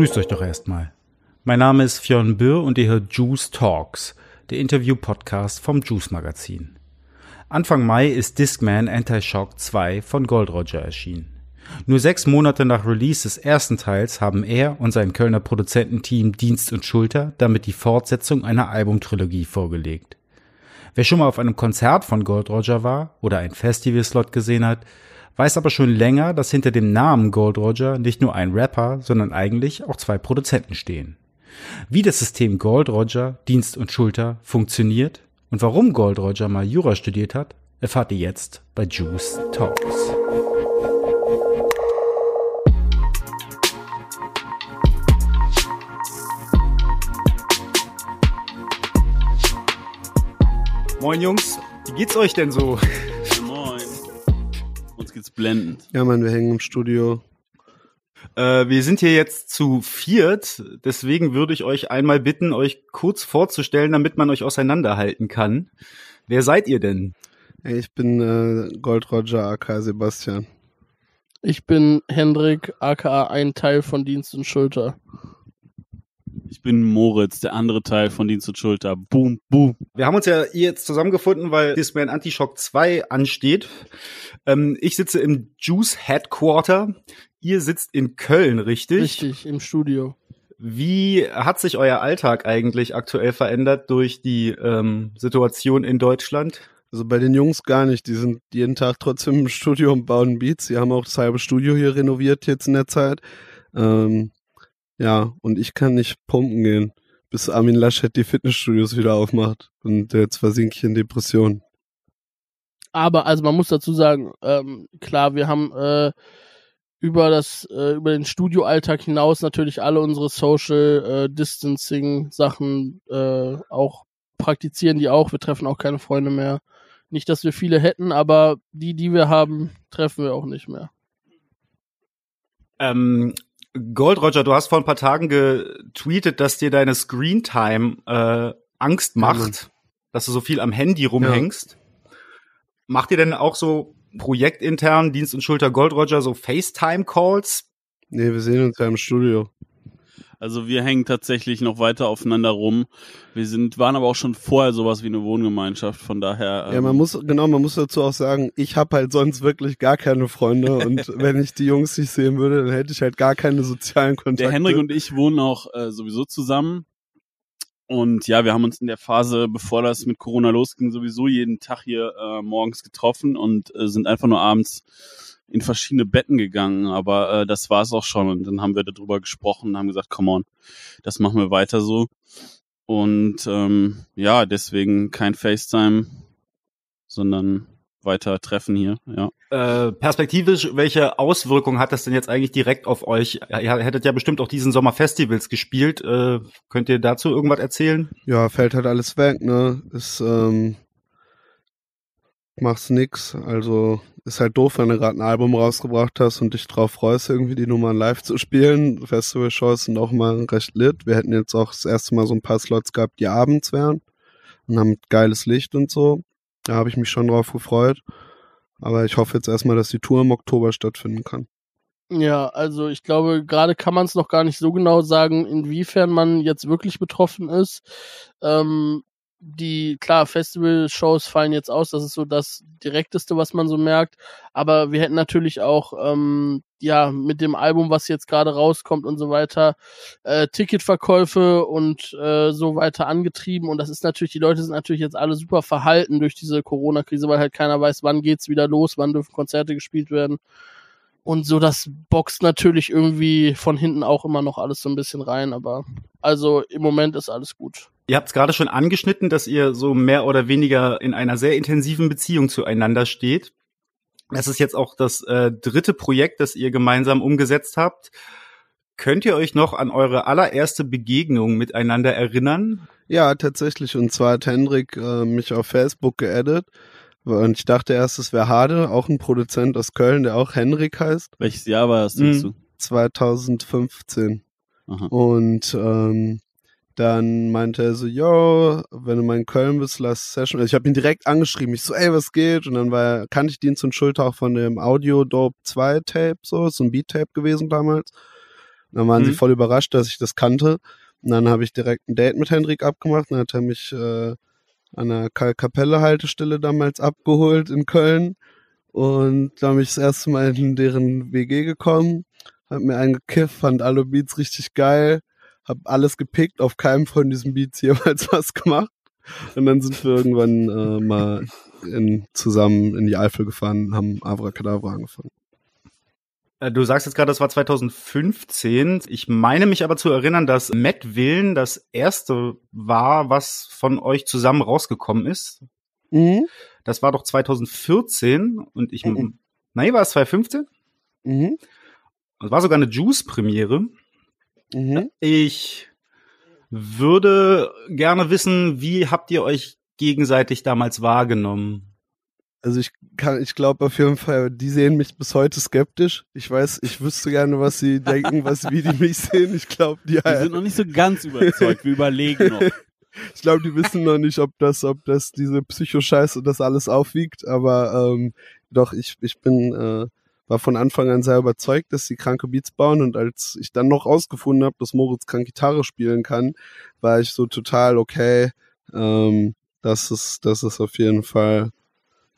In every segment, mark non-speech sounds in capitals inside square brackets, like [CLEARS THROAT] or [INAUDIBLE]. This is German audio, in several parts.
Grüßt euch doch erstmal. Mein Name ist Fionn Bürr und ihr hört Juice Talks, der Interview-Podcast vom Juice Magazin. Anfang Mai ist Discman Anti-Shock 2 von Gold Roger erschienen. Nur sechs Monate nach Release des ersten Teils haben er und sein Kölner Produzententeam Dienst und Schulter damit die Fortsetzung einer Albumtrilogie vorgelegt. Wer schon mal auf einem Konzert von Gold Roger war oder einen Festivalslot gesehen hat, weiß aber schon länger, dass hinter dem Namen Gold Roger nicht nur ein Rapper, sondern eigentlich auch zwei Produzenten stehen. Wie das System Gold Roger, Dienst und Schulter funktioniert und warum Gold Roger mal Jura studiert hat, erfahrt ihr jetzt bei Juice Talks. Moin Jungs, wie geht's euch denn so? Uns geht's blendend. Ja, Mann, wir hängen im Studio. Äh, wir sind hier jetzt zu viert, deswegen würde ich euch einmal bitten, euch kurz vorzustellen, damit man euch auseinanderhalten kann. Wer seid ihr denn? Ich bin äh, Gold Roger aka Sebastian. Ich bin Hendrik, aka ein Teil von Dienst und Schulter. Ich bin Moritz, der andere Teil von Dienst und Schulter. Boom, boom. Wir haben uns ja hier jetzt zusammengefunden, weil Discman Anti-Shock 2 ansteht. Ähm, ich sitze im Juice Headquarter. Ihr sitzt in Köln, richtig? Richtig, im Studio. Wie hat sich euer Alltag eigentlich aktuell verändert durch die ähm, Situation in Deutschland? Also bei den Jungs gar nicht. Die sind jeden Tag trotzdem im Studio und bauen Beats. Sie haben auch das halbe Studio hier renoviert jetzt in der Zeit. Ähm, ja, und ich kann nicht pumpen gehen, bis Armin Laschet die Fitnessstudios wieder aufmacht. Und jetzt versinke ich in Depressionen. Aber, also man muss dazu sagen, ähm, klar, wir haben äh, über das, äh, über den Studioalltag hinaus natürlich alle unsere Social äh, Distancing Sachen äh, auch praktizieren die auch. Wir treffen auch keine Freunde mehr. Nicht, dass wir viele hätten, aber die, die wir haben, treffen wir auch nicht mehr. Ähm, Gold Roger, du hast vor ein paar Tagen getweetet, dass dir deine Screentime äh, Angst macht, mhm. dass du so viel am Handy rumhängst. Ja. Macht ihr denn auch so projektintern Dienst und Schulter Gold Roger so FaceTime-Calls? Nee, wir sehen uns ja im Studio. Also wir hängen tatsächlich noch weiter aufeinander rum. Wir sind, waren aber auch schon vorher sowas wie eine Wohngemeinschaft, von daher. Ähm ja, man ähm, muss, genau, man muss dazu auch sagen, ich habe halt sonst wirklich gar keine Freunde [LAUGHS] und wenn ich die Jungs nicht sehen würde, dann hätte ich halt gar keine sozialen Kontakte. Der Henrik und ich wohnen auch äh, sowieso zusammen. Und ja, wir haben uns in der Phase, bevor das mit Corona losging, sowieso jeden Tag hier äh, morgens getroffen und äh, sind einfach nur abends in verschiedene Betten gegangen, aber äh, das war es auch schon. Und dann haben wir darüber gesprochen und haben gesagt, come on, das machen wir weiter so. Und ähm, ja, deswegen kein FaceTime, sondern weiter treffen hier, ja. Äh, perspektivisch, welche Auswirkungen hat das denn jetzt eigentlich direkt auf euch? Ihr hättet ja bestimmt auch diesen Sommer Festivals gespielt. Äh, könnt ihr dazu irgendwas erzählen? Ja, fällt halt alles weg, ne? Ist, ähm, machst nix. Also ist halt doof, wenn du gerade ein Album rausgebracht hast und dich drauf freust, irgendwie die Nummern live zu spielen. Festival-Shows sind auch mal recht lit. Wir hätten jetzt auch das erste Mal so ein paar Slots gehabt, die abends wären und haben geiles Licht und so. Da habe ich mich schon drauf gefreut. Aber ich hoffe jetzt erstmal, dass die Tour im Oktober stattfinden kann. Ja, also ich glaube, gerade kann man es noch gar nicht so genau sagen, inwiefern man jetzt wirklich betroffen ist. Ähm, die, klar, Festival-Shows fallen jetzt aus, das ist so das Direkteste, was man so merkt. Aber wir hätten natürlich auch, ähm, ja, mit dem Album, was jetzt gerade rauskommt und so weiter, äh, Ticketverkäufe und äh, so weiter angetrieben. Und das ist natürlich, die Leute sind natürlich jetzt alle super verhalten durch diese Corona-Krise, weil halt keiner weiß, wann geht's wieder los, wann dürfen Konzerte gespielt werden. Und so, das boxt natürlich irgendwie von hinten auch immer noch alles so ein bisschen rein, aber also im Moment ist alles gut. Ihr habt es gerade schon angeschnitten, dass ihr so mehr oder weniger in einer sehr intensiven Beziehung zueinander steht. Das ist jetzt auch das äh, dritte Projekt, das ihr gemeinsam umgesetzt habt. Könnt ihr euch noch an eure allererste Begegnung miteinander erinnern? Ja, tatsächlich. Und zwar hat Hendrik äh, mich auf Facebook geaddet und ich dachte erst, es wäre Hade, auch ein Produzent aus Köln, der auch Henrik heißt. Welches Jahr war das, denkst du? 2015. Aha. Und ähm, dann meinte er so, yo, wenn du mal in Köln bist, lass Session. Also ich habe ihn direkt angeschrieben. Ich so, ey, was geht? Und dann war er, kannte ich Dienst und Schulter auch von dem Audio Dope 2 Tape, so, so ein Beat Tape gewesen damals. dann waren sie Mhm. voll überrascht, dass ich das kannte. Und dann habe ich direkt ein Date mit Hendrik abgemacht. Dann hat er mich äh, an der Kapelle-Haltestelle damals abgeholt in Köln. Und da bin ich das erste Mal in deren WG gekommen, hab mir einen gekifft, fand alle Beats richtig geil, hab alles gepickt, auf keinem von diesen Beats jemals [LAUGHS] was gemacht. Und dann sind wir irgendwann äh, mal in, zusammen in die Eifel gefahren, haben Avracadabra angefangen. Äh, Du sagst jetzt gerade, das war 2015. Ich meine mich aber zu erinnern, dass Matt Willen das erste war, was von euch zusammen rausgekommen ist. Mhm. Das war doch 2014 und ich, Mhm. nein, war es 2015? Mhm. Das war sogar eine Juice-Premiere. Mhm. Ich würde gerne wissen, wie habt ihr euch gegenseitig damals wahrgenommen? Also ich kann, ich glaube auf jeden Fall, die sehen mich bis heute skeptisch. Ich weiß, ich wüsste gerne, was sie [LAUGHS] denken, was wie die mich sehen. Ich glaube, die, Wir sind noch nicht so ganz überzeugt. Wir überlegen noch. [LAUGHS] ich glaube, die wissen noch nicht, ob das, ob das diese Psychoscheiße das alles aufwiegt. Aber ähm, doch, ich, ich bin äh, war von Anfang an sehr überzeugt, dass sie kranke Beats bauen. Und als ich dann noch rausgefunden habe, dass Moritz krank Gitarre spielen kann, war ich so total okay. Ähm, das ist, das ist auf jeden Fall.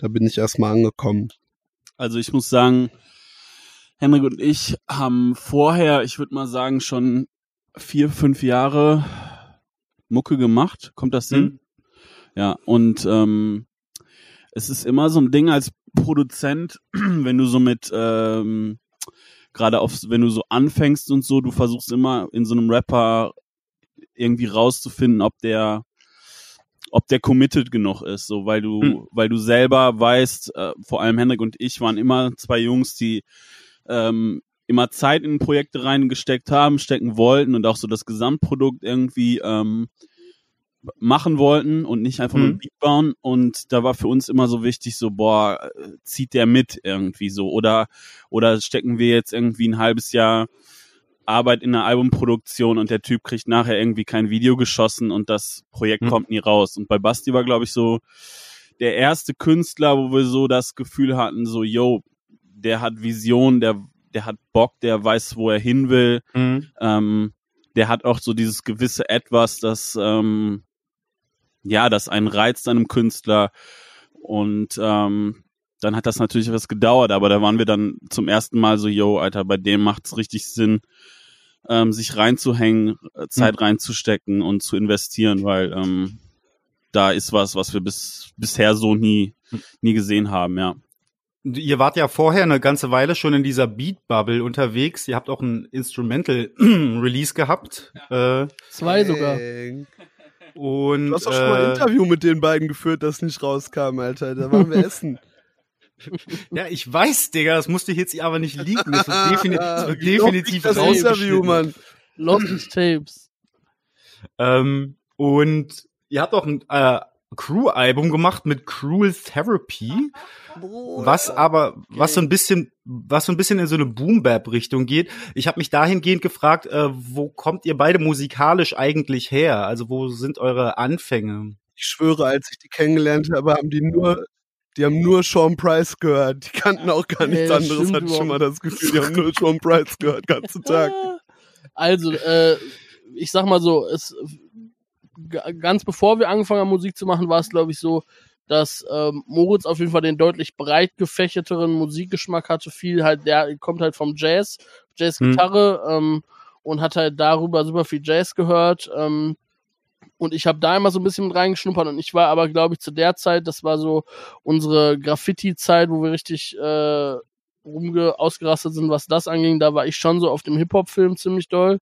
Da bin ich erstmal angekommen. Also ich muss sagen, Henrik und ich haben vorher, ich würde mal sagen, schon vier, fünf Jahre Mucke gemacht. Kommt das hin? Ja, und ähm, es ist immer so ein Ding als Produzent, [CLEARS THROAT] wenn du so mit ähm, gerade auf, wenn du so anfängst und so, du versuchst immer in so einem Rapper irgendwie rauszufinden, ob der ob der committed genug ist, so weil du, Hm. weil du selber weißt, äh, vor allem Henrik und ich waren immer zwei Jungs, die ähm, immer Zeit in Projekte reingesteckt haben, stecken wollten und auch so das Gesamtprodukt irgendwie ähm, machen wollten und nicht einfach nur Mhm. ein Beat bauen. Und da war für uns immer so wichtig, so, boah, äh, zieht der mit irgendwie so. Oder, oder stecken wir jetzt irgendwie ein halbes Jahr Arbeit in der Albumproduktion und der Typ kriegt nachher irgendwie kein Video geschossen und das Projekt Mhm. kommt nie raus. Und bei Basti war, glaube ich, so der erste Künstler, wo wir so das Gefühl hatten, so, yo, der hat Vision, der, der hat Bock, der weiß, wo er hin will Mhm. ähm, der hat auch so dieses gewisse Etwas, das ähm, ja, das einen reizt an einem Künstler und ähm, dann hat das natürlich was gedauert, aber da waren wir dann zum ersten Mal so, yo, Alter, bei dem macht's richtig Sinn, ähm, sich reinzuhängen, äh, Zeit reinzustecken und zu investieren, weil ähm, da ist was, was wir bis bisher so nie nie gesehen haben, ja. Ihr wart ja vorher eine ganze Weile schon in dieser Beat-Bubble unterwegs. Ihr habt auch ein Instrumental-Release [CLEARS THROAT] gehabt. Äh, Zwei sogar. Und Du hast doch schon mal ein äh, Interview mit den beiden geführt, das nicht rauskam, Alter. Da waren wir [LAUGHS] essen. Ja, ich weiß, Digga, das musste ich jetzt aber nicht liegen. Das wird, defini das wird definitiv das Interview. Mann. Lost Tapes. Ähm, und ihr habt auch ein äh, Crew-Album gemacht mit Cruel Therapy, was aber, was so ein bisschen, was so ein bisschen in so eine Boom-Bap-Richtung geht. Ich habe mich dahingehend gefragt, äh, wo kommt ihr beide musikalisch eigentlich her? Also wo sind eure Anfänge? Ich schwöre, als ich die kennengelernt habe, haben die nur, die haben nur Sean Price gehört. Die kannten auch gar Nee, nichts das anderes, hatte ich schon mal das Gefühl. Die [LAUGHS] haben nur Sean Price gehört, ganzen Tag. Also, äh, ich sag mal so, es ganz bevor wir angefangen haben, Musik zu machen, war es, glaube ich, so, dass ähm, Moritz auf jeden Fall den deutlich breit gefächerteren Musikgeschmack hatte. Viel halt, der kommt halt vom Jazz, Jazz-Gitarre ähm, und hat halt darüber super viel Jazz gehört. Ähm, und ich habe da immer so ein bisschen mit reingeschnuppert und ich war aber, glaube ich, zu der Zeit, das war so unsere Graffiti-Zeit, wo wir richtig äh, rumge ausgerastet sind, was das anging. Da war ich schon so auf dem Hip-Hop-Film ziemlich doll.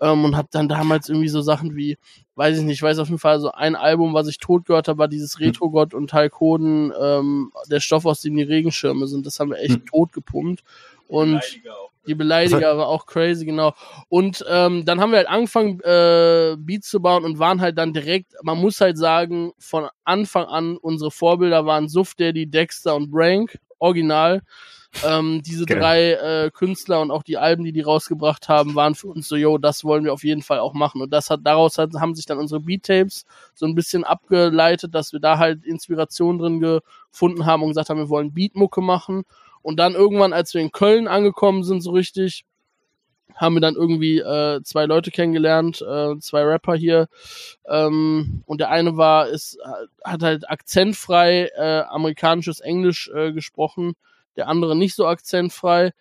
Ähm, und hab dann damals irgendwie so Sachen wie, weiß ich nicht, ich weiß auf jeden Fall so ein Album, was ich tot gehört habe, war dieses Retro-Gott und Talkoden, ähm, der Stoff, aus dem die Regenschirme sind. Das haben wir echt Hm. tot gepumpt. Und die Beleidiger war auch crazy, genau. Und ähm, dann haben wir halt angefangen, äh, Beats zu bauen und waren halt dann direkt, man muss halt sagen, von Anfang an, unsere Vorbilder waren Suff Daddy, Dexter und Brank, original. Ähm, diese Geil. drei äh, Künstler und auch die Alben, die die rausgebracht haben, waren für uns so, yo, das wollen wir auf jeden Fall auch machen. Und das hat daraus hat, haben sich dann unsere Beat-Tapes so ein bisschen abgeleitet, dass wir da halt Inspiration drin gefunden haben und gesagt haben, wir wollen Beatmucke machen. Und dann irgendwann, als wir in Köln angekommen sind, so richtig, haben wir dann irgendwie äh, zwei Leute kennengelernt, äh, zwei Rapper hier. Ähm, und der eine war, ist, hat halt akzentfrei äh, amerikanisches Englisch äh, gesprochen, der andere nicht so akzentfrei.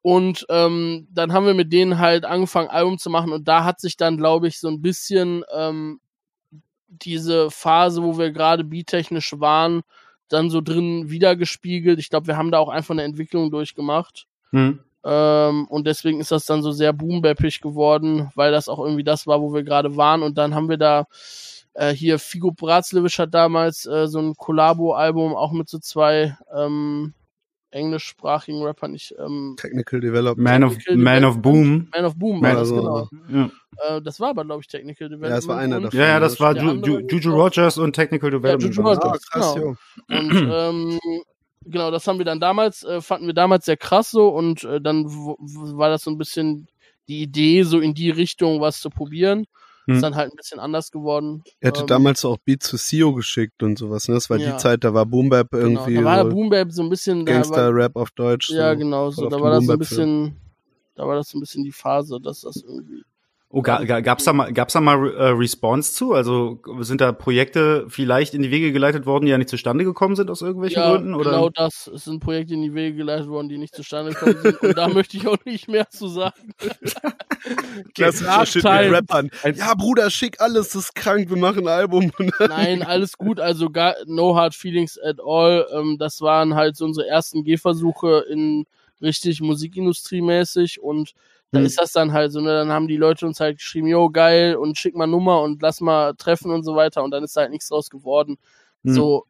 Und ähm, dann haben wir mit denen halt angefangen, Album zu machen. Und da hat sich dann, glaube ich, so ein bisschen ähm, diese Phase, wo wir gerade beattechnisch waren, dann so drin wiedergespiegelt. Ich glaube, wir haben da auch einfach eine Entwicklung durchgemacht. Hm. Ähm, und deswegen ist das dann so sehr boombappig geworden, weil das auch irgendwie das war, wo wir gerade waren. Und dann haben wir da äh, hier Figo Bratzlewitsch hat damals äh, so ein Collabo-Album auch mit so zwei ähm, englischsprachigen Rappern nicht. Ähm, Technical Development. Man of, Man of Boom. Man of Boom war das, genau. Ja. Äh, das war aber, glaube ich, Technical Development. Ja, das war einer davon. Ja, ja, das war Ju Ju Juju Rogers und Technical Development. Ja, Juju Rogers, ah, krass, genau. Und ähm, genau, das haben wir dann damals, äh, fanden wir damals sehr krass so und äh, dann war das so ein bisschen die Idee, so in die Richtung was zu probieren. Hm. Ist dann halt ein bisschen anders geworden. Er hatte ähm, damals auch Beat zu CEO geschickt und sowas, ne? Das war ja. die Zeit, da war Boom Bap genau, irgendwie. Da war so Boom Bap so ein bisschen. Gangster-Rap auf Deutsch. Ja, so genau, so. Da war das so ein bisschen, da war das so ein bisschen die Phase, dass das irgendwie Oh, ga, ga, gab's da mal, gab's da mal äh, Response zu? Also sind da Projekte vielleicht in die Wege geleitet worden, die ja nicht zustande gekommen sind aus irgendwelchen ja, Gründen? Oder? Genau das. Es sind Projekte in die Wege geleitet worden, die nicht zustande gekommen sind. Und da [LAUGHS] möchte ich auch nicht mehr zu sagen. [LAUGHS] Klassischer Shit mit Rappern. Ja, Bruder, schick alles, das ist krank, wir machen ein Album. [LAUGHS] Nein, alles gut. Also gar no hard feelings at all. Ähm, das waren halt so unsere ersten Gehversuche in richtig Musikindustrie-mäßig und da mhm. ist das dann halt so, ne, dann haben die Leute uns halt geschrieben, jo, geil, und schick mal Nummer und lass mal treffen und so weiter und dann ist halt nichts draus geworden. Mhm. So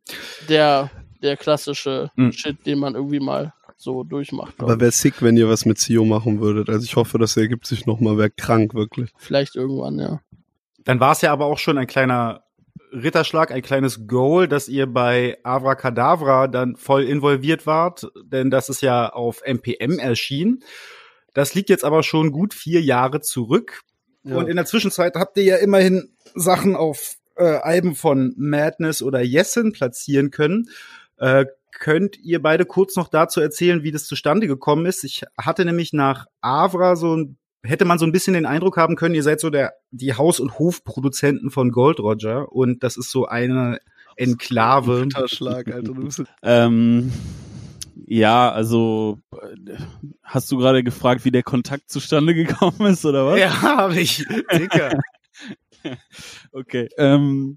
der, der klassische mhm. Shit, den man irgendwie mal so durchmacht. Aber wäre sick, wenn ihr was mit CEO machen würdet. Also ich hoffe, das ergibt sich nochmal, wäre krank, wirklich. Vielleicht irgendwann, ja. Dann war es ja aber auch schon ein kleiner Ritterschlag, ein kleines Goal, dass ihr bei Avra Kadavra dann voll involviert wart, denn das ist ja auf MPM erschienen. Das liegt jetzt aber schon gut vier Jahre zurück. Ja. Und in der Zwischenzeit habt ihr ja immerhin Sachen auf äh, Alben von Madness oder Yessen platzieren können. Äh, könnt ihr beide kurz noch dazu erzählen, wie das zustande gekommen ist? Ich hatte nämlich nach Avra so ein hätte man so ein bisschen den Eindruck haben können, ihr seid so der die Haus- und Hofproduzenten von Gold Roger und das ist so eine Enklave. Ritterschlag, Alter. [LAUGHS] ähm, ja, also hast du gerade gefragt, wie der Kontakt zustande [LAUGHS] gekommen ist, oder was? Ja, habe ich. Dicker. [LAUGHS] okay. Ähm,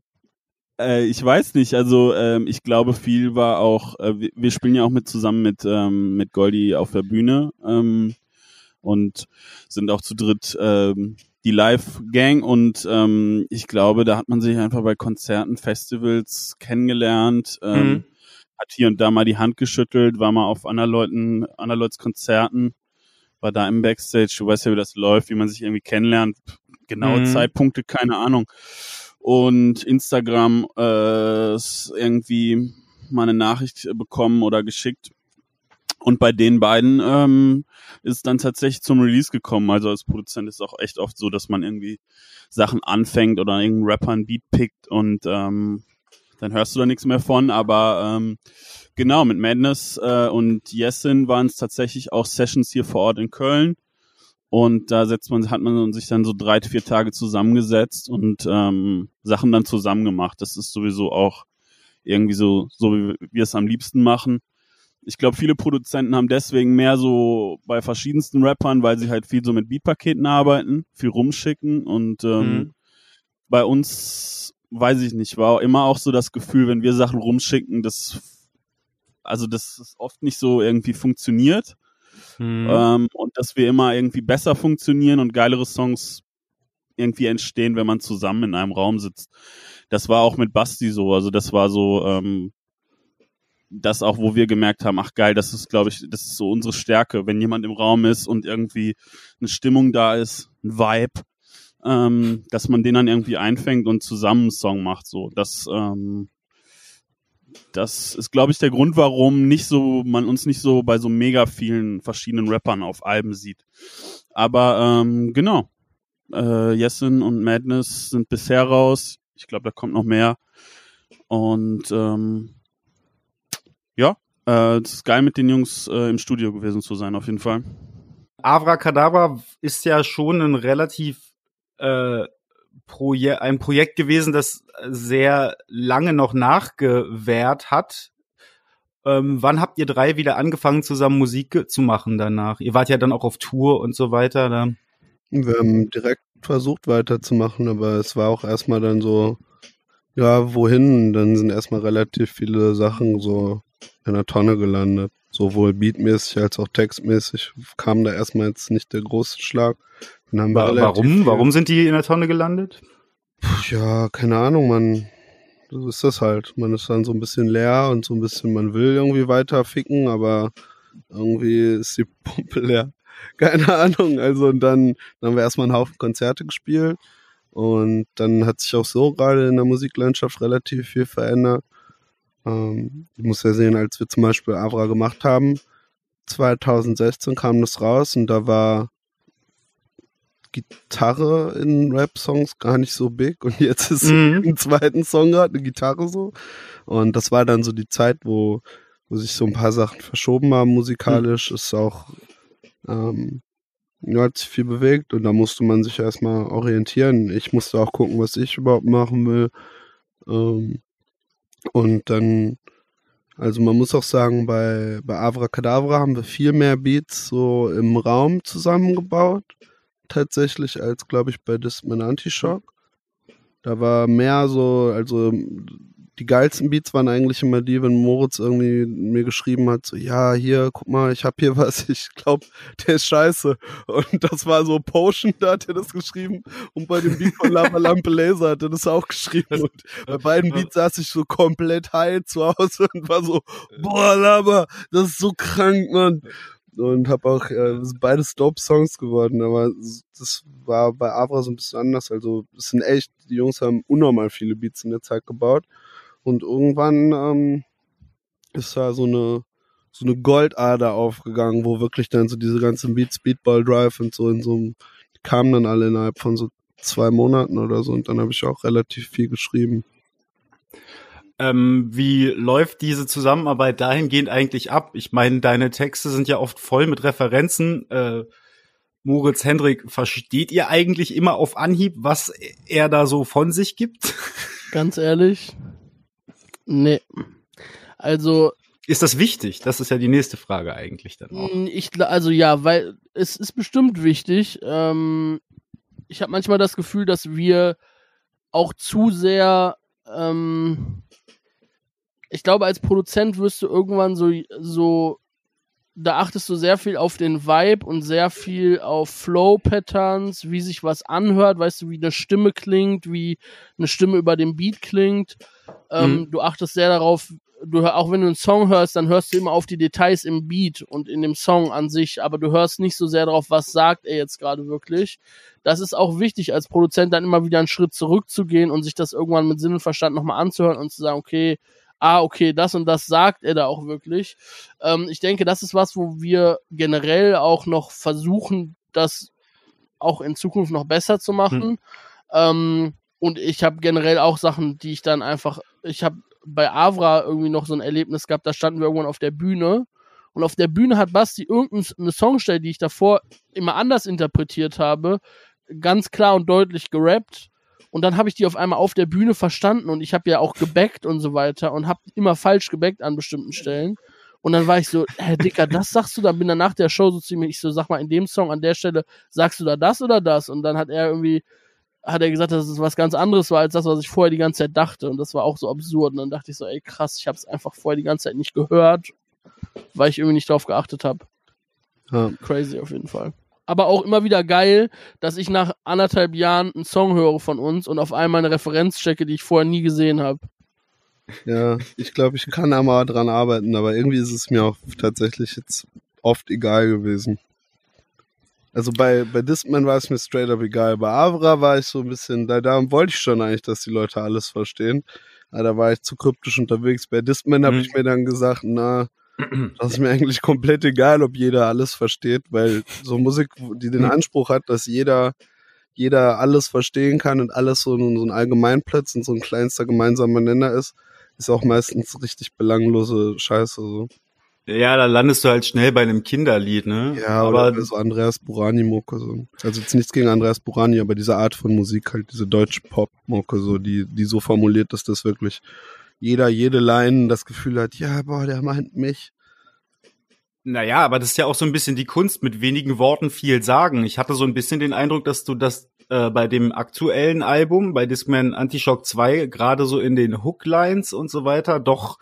äh, ich weiß nicht, also ähm, ich glaube, viel war auch, äh, wir, wir spielen ja auch mit zusammen mit, ähm, mit Goldi auf der Bühne ähm, und sind auch zu dritt ähm, die Live-Gang und ähm, ich glaube, da hat man sich einfach bei Konzerten, Festivals kennengelernt. Ähm, mhm hat hier und da mal die Hand geschüttelt, war mal auf anderen Leuten, anderen Leuts Konzerten, war da im Backstage, du weißt ja, wie das läuft, wie man sich irgendwie kennenlernt, genaue mhm. Zeitpunkte, keine Ahnung. Und Instagram äh, ist irgendwie mal eine Nachricht bekommen oder geschickt. Und bei den beiden ähm, ist es dann tatsächlich zum Release gekommen. Also als Produzent ist es auch echt oft so, dass man irgendwie Sachen anfängt oder irgendeinen Rapper ein Beat pickt und ähm, dann hörst du da nichts mehr von. Aber ähm, genau, mit Madness äh, und Yesin waren es tatsächlich auch Sessions hier vor Ort in Köln. Und da setzt man, hat man sich dann so drei, vier Tage zusammengesetzt und ähm, Sachen dann zusammen gemacht. Das ist sowieso auch irgendwie so, so wie wir es am liebsten machen. Ich glaube, viele Produzenten haben deswegen mehr so bei verschiedensten Rappern, weil sie halt viel so mit Beatpaketen arbeiten, viel rumschicken und ähm, mhm. bei uns weiß ich nicht, war immer auch so das Gefühl, wenn wir Sachen rumschicken, dass also dass es oft nicht so irgendwie funktioniert hm. ähm, und dass wir immer irgendwie besser funktionieren und geilere Songs irgendwie entstehen, wenn man zusammen in einem Raum sitzt. Das war auch mit Basti so, also das war so ähm, das auch, wo wir gemerkt haben, ach geil, das ist, glaube ich, das ist so unsere Stärke, wenn jemand im Raum ist und irgendwie eine Stimmung da ist, ein Vibe, ähm, dass man den dann irgendwie einfängt und zusammen einen Song macht. So, das, ähm, das ist, glaube ich, der Grund, warum nicht so man uns nicht so bei so mega vielen verschiedenen Rappern auf Alben sieht. Aber ähm, genau, äh, Yesin und Madness sind bisher raus. Ich glaube, da kommt noch mehr. Und ähm, ja, äh, es ist geil, mit den Jungs äh, im Studio gewesen zu sein, auf jeden Fall. Avra Kadabra ist ja schon ein relativ äh, Proje ein Projekt gewesen, das sehr lange noch nachgewährt hat. Ähm, wann habt ihr drei wieder angefangen, zusammen Musik zu machen danach? Ihr wart ja dann auch auf Tour und so weiter. Da. Wir haben direkt versucht weiterzumachen, aber es war auch erstmal dann so, ja, wohin? Dann sind erstmal relativ viele Sachen so in der Tonne gelandet. Sowohl beatmäßig als auch textmäßig kam da erstmal jetzt nicht der große Schlag. Warum? Warum sind die in der Tonne gelandet? Ja, keine Ahnung, man. So ist das halt. Man ist dann so ein bisschen leer und so ein bisschen, man will irgendwie weiter ficken, aber irgendwie ist die [LAUGHS] Pumpe leer. Keine Ahnung. Also und dann, dann haben wir erstmal einen Haufen Konzerte gespielt. Und dann hat sich auch so gerade in der Musiklandschaft relativ viel verändert. Ähm, ich muss ja sehen, als wir zum Beispiel Avra gemacht haben, 2016 kam das raus und da war Gitarre in Rap-Songs gar nicht so big und jetzt ist mhm. [LAUGHS] im zweiten Song gerade eine Gitarre so. Und das war dann so die Zeit, wo, wo sich so ein paar Sachen verschoben haben musikalisch. Mhm. Ist auch, ähm, ja, hat sich viel bewegt und da musste man sich erstmal orientieren. Ich musste auch gucken, was ich überhaupt machen will. Ähm, und dann, also man muss auch sagen, bei, bei Avra Kedavra haben wir viel mehr Beats so im Raum zusammengebaut tatsächlich als, glaube ich, bei Discman Anti-Shock. Da war mehr so, also die geilsten Beats waren eigentlich immer die, wenn Moritz irgendwie mir geschrieben hat, so, ja, hier, guck mal, ich hab hier [LAUGHS] was, ich glaube, der ist scheiße. Und das war so Potion, da hat er das geschrieben. Und bei dem Beat von Lava Lampe Laser hat er das auch geschrieben. Und bei beiden Beats saß ich so komplett high zu Hause und war so, boah, Lava, das ist so krank, Mann und habe auch äh, beides Dope-Songs geworden, aber das war bei Avra so ein bisschen anders. Also es sind echt, die Jungs haben unnormal viele Beats in der Zeit gebaut und irgendwann ähm, ist da so eine so eine Goldader aufgegangen, wo wirklich dann so diese ganzen Beats, Beatball Drive und so in so einem, kamen dann alle innerhalb von so zwei Monaten oder so und dann habe ich auch relativ viel geschrieben. Ähm, wie läuft diese Zusammenarbeit dahingehend eigentlich ab? Ich meine, deine Texte sind ja oft voll mit Referenzen. Äh, Moritz Hendrik, versteht ihr eigentlich immer auf Anhieb, was er da so von sich gibt? [LAUGHS] Ganz ehrlich? Nee. Also. Ist das wichtig? Das ist ja die nächste Frage eigentlich dann auch. Mm, ich, also ja, weil es ist bestimmt wichtig. Ähm, ich habe manchmal das Gefühl, dass wir auch zu sehr ähm, ich glaube, als Produzent wirst du irgendwann so, so, da achtest du sehr viel auf den Vibe und sehr viel auf Flow-Patterns, wie sich was anhört, weißt du, wie eine Stimme klingt, wie eine Stimme über dem Beat klingt. Ähm, mhm. Du achtest sehr darauf, du, auch wenn du einen Song hörst, dann hörst du immer auf die Details im Beat und in dem Song an sich, aber du hörst nicht so sehr darauf, was sagt er jetzt gerade wirklich. Das ist auch wichtig, als Produzent dann immer wieder einen Schritt zurückzugehen und sich das irgendwann mit Sinn und Verstand nochmal anzuhören und zu sagen, okay, ah, okay, das und das sagt er da auch wirklich. Ähm, ich denke, das ist was, wo wir generell auch noch versuchen, das auch in Zukunft noch besser zu machen. Hm. Ähm, und ich habe generell auch Sachen, die ich dann einfach, ich habe bei Avra irgendwie noch so ein Erlebnis gehabt, da standen wir irgendwann auf der Bühne und auf der Bühne hat Basti irgendeine Songstelle, die ich davor immer anders interpretiert habe, ganz klar und deutlich gerappt und dann habe ich die auf einmal auf der Bühne verstanden und ich habe ja auch gebackt und so weiter und habe immer falsch gebackt an bestimmten Stellen. Und dann war ich so, hä, Dicker, das sagst du? Dann bin dann nach der Show so ziemlich, ich so, sag mal, in dem Song an der Stelle sagst du da das oder das? Und dann hat er irgendwie, hat er gesagt, dass es was ganz anderes war als das, was ich vorher die ganze Zeit dachte. Und das war auch so absurd. Und dann dachte ich so, ey, krass, ich habe es einfach vorher die ganze Zeit nicht gehört, weil ich irgendwie nicht drauf geachtet habe. Ja. Crazy auf jeden Fall aber auch immer wieder geil, dass ich nach anderthalb Jahren einen Song höre von uns und auf einmal eine Referenz checke, die ich vorher nie gesehen habe. Ja, ich glaube, ich kann da mal dran arbeiten, aber irgendwie ist es mir auch tatsächlich jetzt oft egal gewesen. Also bei, bei Discman war es mir straight up egal. Bei Avra war ich so ein bisschen, da, da wollte ich schon eigentlich, dass die Leute alles verstehen. Aber da war ich zu kryptisch unterwegs. Bei Discman mhm. habe ich mir dann gesagt, na, [CLEARS THROAT] das ist mir eigentlich komplett egal, ob jeder alles versteht, weil so Musik, die den Anspruch hat, dass jeder, jeder alles verstehen kann und alles so, so ein Allgemeinplatz und so ein kleinster gemeinsamer Nenner ist, ist auch meistens richtig belanglose Scheiße. So. Ja, da landest du halt schnell bei einem Kinderlied, ne? Ja, aber oder so Andreas Burani-Mucke. So. Also jetzt nichts gegen Andreas Burani, aber diese Art von Musik, halt diese deutsche Pop-Mucke, so, die, die so formuliert, dass das wirklich jeder, jede Line das Gefühl hat, ja, boah, der meint mich. Naja, aber das ist ja auch so ein bisschen die Kunst, mit wenigen Worten viel sagen. Ich hatte so ein bisschen den Eindruck, dass du das äh, bei dem aktuellen Album, bei Discman Antishock 2, gerade so in den Hooklines und so weiter, doch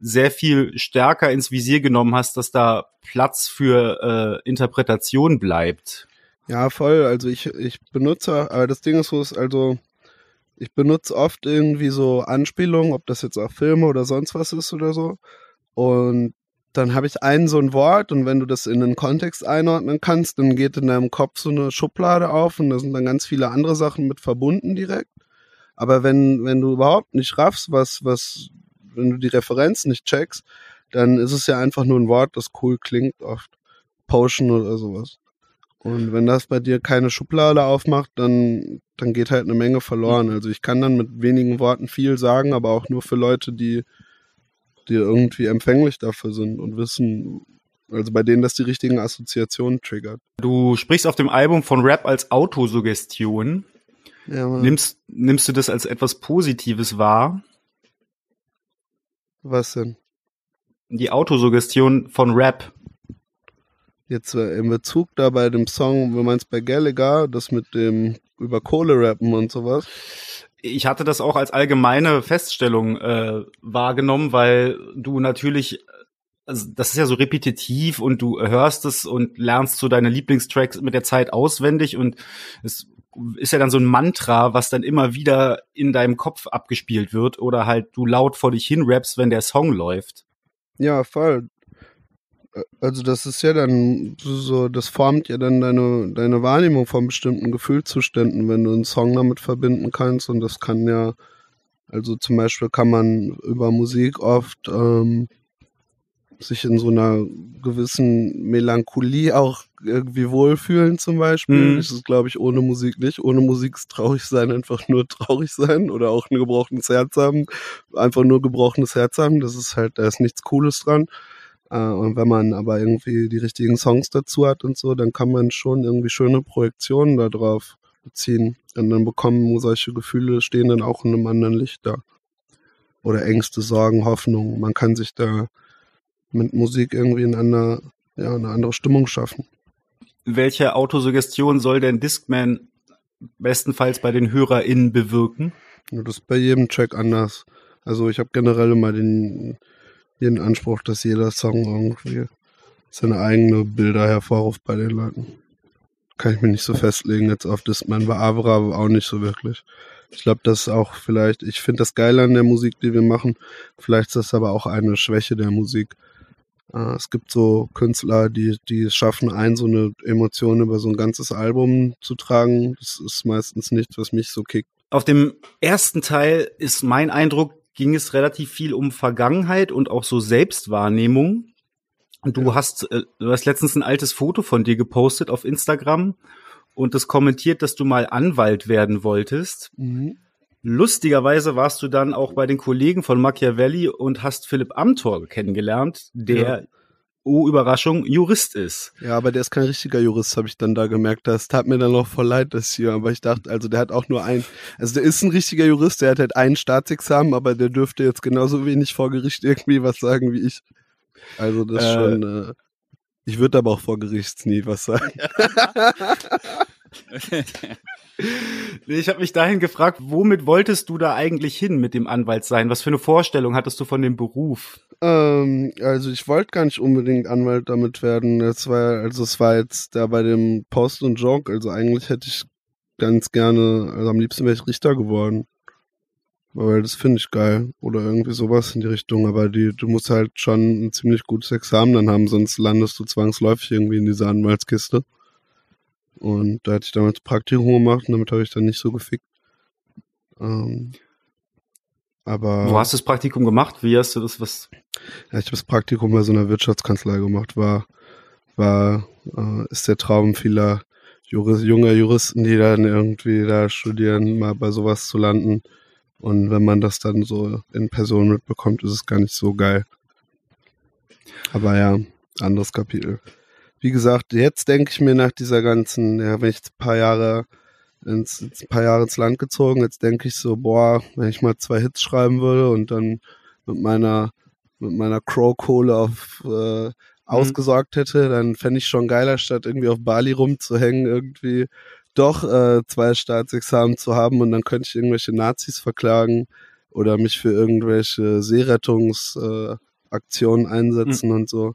sehr viel stärker ins Visier genommen hast, dass da Platz für äh, Interpretation bleibt. Ja, voll. Also ich, ich benutze, aber das Ding ist so, ist also, ich benutze oft irgendwie so Anspielungen, ob das jetzt auch Filme oder sonst was ist oder so. Und dann habe ich ein so ein Wort und wenn du das in einen Kontext einordnen kannst, dann geht in deinem Kopf so eine Schublade auf und da sind dann ganz viele andere Sachen mit verbunden direkt. Aber wenn, wenn du überhaupt nicht raffst, was, was, wenn du die Referenz nicht checkst, dann ist es ja einfach nur ein Wort, das cool klingt oft. Potion oder sowas. Und wenn das bei dir keine Schublade aufmacht, dann, dann geht halt eine Menge verloren. Also ich kann dann mit wenigen Worten viel sagen, aber auch nur für Leute, die, die irgendwie empfänglich dafür sind und wissen, also bei denen das die richtigen Assoziationen triggert. Du sprichst auf dem Album von Rap als Autosuggestion. Ja, nimmst, nimmst du das als etwas Positives wahr? Was denn? Die Autosuggestion von Rap. Jetzt äh, in Bezug da bei dem Song, man es bei Gallagher, das mit dem über Kohle rappen und sowas ich hatte das auch als allgemeine Feststellung äh, wahrgenommen, weil du natürlich, also das ist ja so repetitiv und du hörst es und lernst so deine Lieblingstracks mit der Zeit auswendig und es ist ja dann so ein Mantra, was dann immer wieder in deinem Kopf abgespielt wird oder halt du laut vor dich hin rappst, wenn der Song läuft. Ja, voll also das ist ja dann so, das formt ja dann deine, deine Wahrnehmung von bestimmten Gefühlszuständen, wenn du einen Song damit verbinden kannst. Und das kann ja, also zum Beispiel kann man über Musik oft ähm, sich in so einer gewissen Melancholie auch irgendwie wohlfühlen zum Beispiel. Mhm. Das ist, glaube ich, ohne Musik nicht. Ohne Musik ist traurig sein einfach nur traurig sein oder auch ein gebrochenes Herz haben. Einfach nur gebrochenes Herz haben. Das ist halt, da ist nichts Cooles dran. Äh, und wenn man aber irgendwie die richtigen Songs dazu hat und so, dann kann man schon irgendwie schöne Projektionen da drauf beziehen. Und dann bekommen solche Gefühle, stehen dann auch in einem anderen Licht da. Oder Ängste, Sorgen, Hoffnung. Man kann sich da mit Musik irgendwie in einer, ja, eine andere Stimmung schaffen. Welche Autosuggestion soll denn Discman bestenfalls bei den HörerInnen bewirken? Ja, das ist bei jedem Track anders. Also ich habe generell immer den, den Anspruch, dass jeder Song irgendwie seine eigene Bilder hervorruft bei den Leuten. Kann ich mir nicht so festlegen jetzt auf das. Man war Avra auch nicht so wirklich. Ich glaube, das ist auch vielleicht, ich finde das geil an der Musik, die wir machen. Vielleicht ist das aber auch eine Schwäche der Musik. Äh, es gibt so Künstler, die, die es schaffen, ein so eine Emotion über so ein ganzes Album zu tragen. Das ist meistens nichts, was mich so kickt. Auf dem ersten Teil ist mein Eindruck, ging es relativ viel um Vergangenheit und auch so Selbstwahrnehmung. Du hast, äh, du hast letztens ein altes Foto von dir gepostet auf Instagram und das kommentiert, dass du mal Anwalt werden wolltest. Mhm. Lustigerweise warst du dann auch bei den Kollegen von Machiavelli und hast Philipp Amthor kennengelernt, der ja oh Überraschung, Jurist ist. Ja, aber der ist kein richtiger Jurist, habe ich dann da gemerkt. Das tat mir dann noch voll leid, das hier. Aber ich dachte, also der hat auch nur ein, also der ist ein richtiger Jurist, der hat halt ein Staatsexamen, aber der dürfte jetzt genauso wenig vor Gericht irgendwie was sagen wie ich. Also das äh, schon, äh, ich würde aber auch vor Gericht nie was sagen. [LAUGHS] [LAUGHS] [LAUGHS] [LAUGHS] ich habe mich dahin gefragt, womit wolltest du da eigentlich hin mit dem Anwalt sein? Was für eine Vorstellung hattest du von dem Beruf? Ähm, also ich wollte gar nicht unbedingt Anwalt damit werden. Das war, also es war jetzt da bei dem Post und Jog. Also eigentlich hätte ich ganz gerne, also am liebsten wäre ich Richter geworden. Weil das finde ich geil. Oder irgendwie sowas in die Richtung. Aber die, du musst halt schon ein ziemlich gutes Examen dann haben, sonst landest du zwangsläufig irgendwie in dieser Anwaltskiste. Und da hatte ich damals Praktikum gemacht und damit habe ich dann nicht so gefickt. Ähm, aber. Wo hast du das Praktikum gemacht? Wie hast du das was? Ja, ich habe das Praktikum bei so einer Wirtschaftskanzlei gemacht. War, war, äh, ist der Traum vieler Juris, junger Juristen, die dann irgendwie da studieren, mal bei sowas zu landen. Und wenn man das dann so in Person mitbekommt, ist es gar nicht so geil. Aber ja, anderes Kapitel. Wie gesagt, jetzt denke ich mir nach dieser ganzen, ja, wenn ich ein paar Jahre ins, ins ein paar Jahre ins Land gezogen, jetzt denke ich so, boah, wenn ich mal zwei Hits schreiben würde und dann mit meiner mit meiner Crow-Kohle auf äh, ausgesorgt hätte, dann fände ich schon geiler, statt irgendwie auf Bali rumzuhängen, irgendwie doch äh, zwei Staatsexamen zu haben und dann könnte ich irgendwelche Nazis verklagen oder mich für irgendwelche Seerettungsaktionen äh, einsetzen mhm. und so.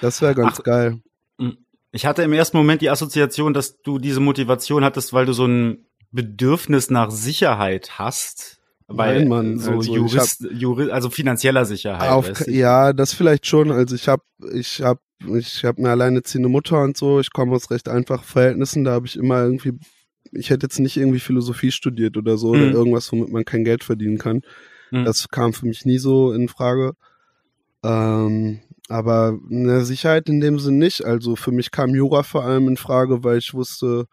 Das wäre ganz Ach, geil. Hm. Ich hatte im ersten Moment die Assoziation, dass du diese Motivation hattest, weil du so ein Bedürfnis nach Sicherheit hast. Weil Nein, Mann, so also Jurist, hab, Jurist, also finanzieller Sicherheit. Auf, ja, das vielleicht schon. Also ich habe, ich habe, ich habe eine alleinerziehende Mutter und so. Ich komme aus recht einfachen Verhältnissen. Da habe ich immer irgendwie, ich hätte jetzt nicht irgendwie Philosophie studiert oder so mhm. oder irgendwas, womit man kein Geld verdienen kann. Mhm. Das kam für mich nie so in Frage. Ähm, aber eine Sicherheit in dem Sinn nicht. Also für mich kam Jura vor allem in Frage, weil ich wusste,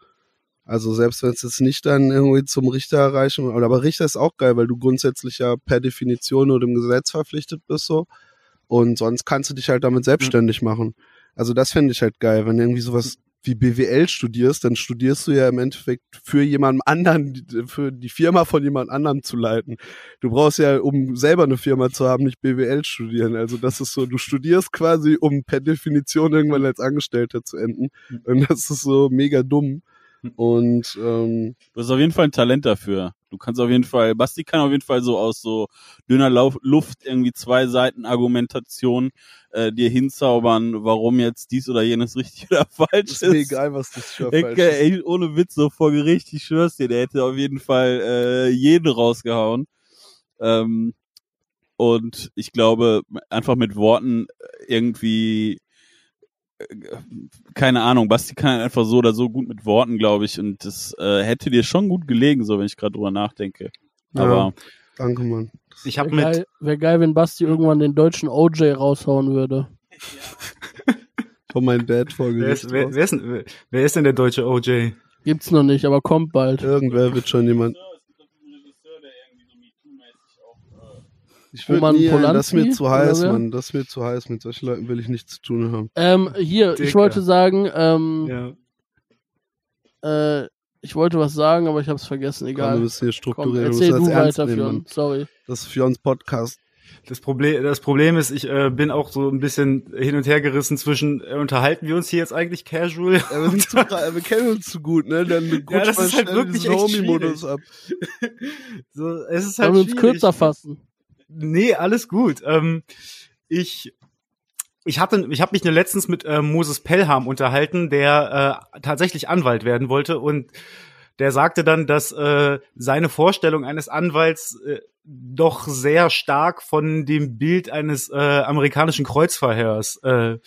also selbst wenn es jetzt nicht dann irgendwie zum Richter erreichen, aber Richter ist auch geil, weil du grundsätzlich ja per Definition nur dem Gesetz verpflichtet bist so. Und sonst kannst du dich halt damit selbstständig mhm. machen. Also das fände ich halt geil, wenn irgendwie sowas wie BWL studierst, dann studierst du ja im Endeffekt für jemanden anderen, für die Firma von jemand anderem zu leiten. Du brauchst ja, um selber eine Firma zu haben, nicht BWL studieren. Also das ist so, du studierst quasi, um per Definition irgendwann als Angestellter zu enden. Mhm. Und das ist so mega dumm. Und ähm, du hast auf jeden Fall ein Talent dafür. Du kannst auf jeden Fall, Basti kann auf jeden Fall so aus so dünner Lauf, Luft irgendwie zwei Seiten Argumentation äh, dir hinzaubern, warum jetzt dies oder jenes richtig [LAUGHS] oder falsch ist. Ist mir egal, was das für falsch ist. Ey, ohne Witz, so vor Gericht, ich schwör's dir, der hätte auf jeden Fall äh, jeden rausgehauen. Ähm, und ich glaube, einfach mit Worten irgendwie keine Ahnung, Basti kann einfach so oder so gut mit Worten, glaube ich, und das äh, hätte dir schon gut gelegen, so wenn ich gerade drüber nachdenke. Aber ja, danke, Mann. Ich habe mit geil, Wäre geil, wenn Basti irgendwann den deutschen OJ raushauen würde. [LAUGHS] Von meinem Dad vorgelegt. Wer, wer, wer, ist, wer ist denn der deutsche OJ? Gibt's noch nicht, aber kommt bald. Irgendwer wird schon jemand. Ich würde nie, Polanski, das ist mir zu heiß, Mann. Das ist mir zu heiß. Mit solchen Leuten will ich nichts zu tun haben. Ähm, hier, Dicker. ich wollte sagen, ähm, ja. äh, ich wollte was sagen, aber ich habe es vergessen. Egal. Komm, wir müssen hier strukturieren. Komm, erzähl du, weiter, Fionn. Sorry. Das ist für uns Podcast. Das Problem, das Problem ist, ich äh, bin auch so ein bisschen hin und her gerissen zwischen, äh, unterhalten wir uns hier jetzt eigentlich casual? Ja, wir, zu, wir, kennen uns zu gut, ne? Dann ja, das ist halt wirklich Homie-Modus ab. [LAUGHS] so, es ist halt wir uns kürzer fassen? Nee, alles gut. Ähm, ich ich hatte, ich habe mich nur letztens mit äh, Moses Pelham unterhalten, der äh, tatsächlich Anwalt werden wollte und der sagte dann, dass äh, seine Vorstellung eines Anwalts äh, doch sehr stark von dem Bild eines äh, amerikanischen Kreuzverhörs äh,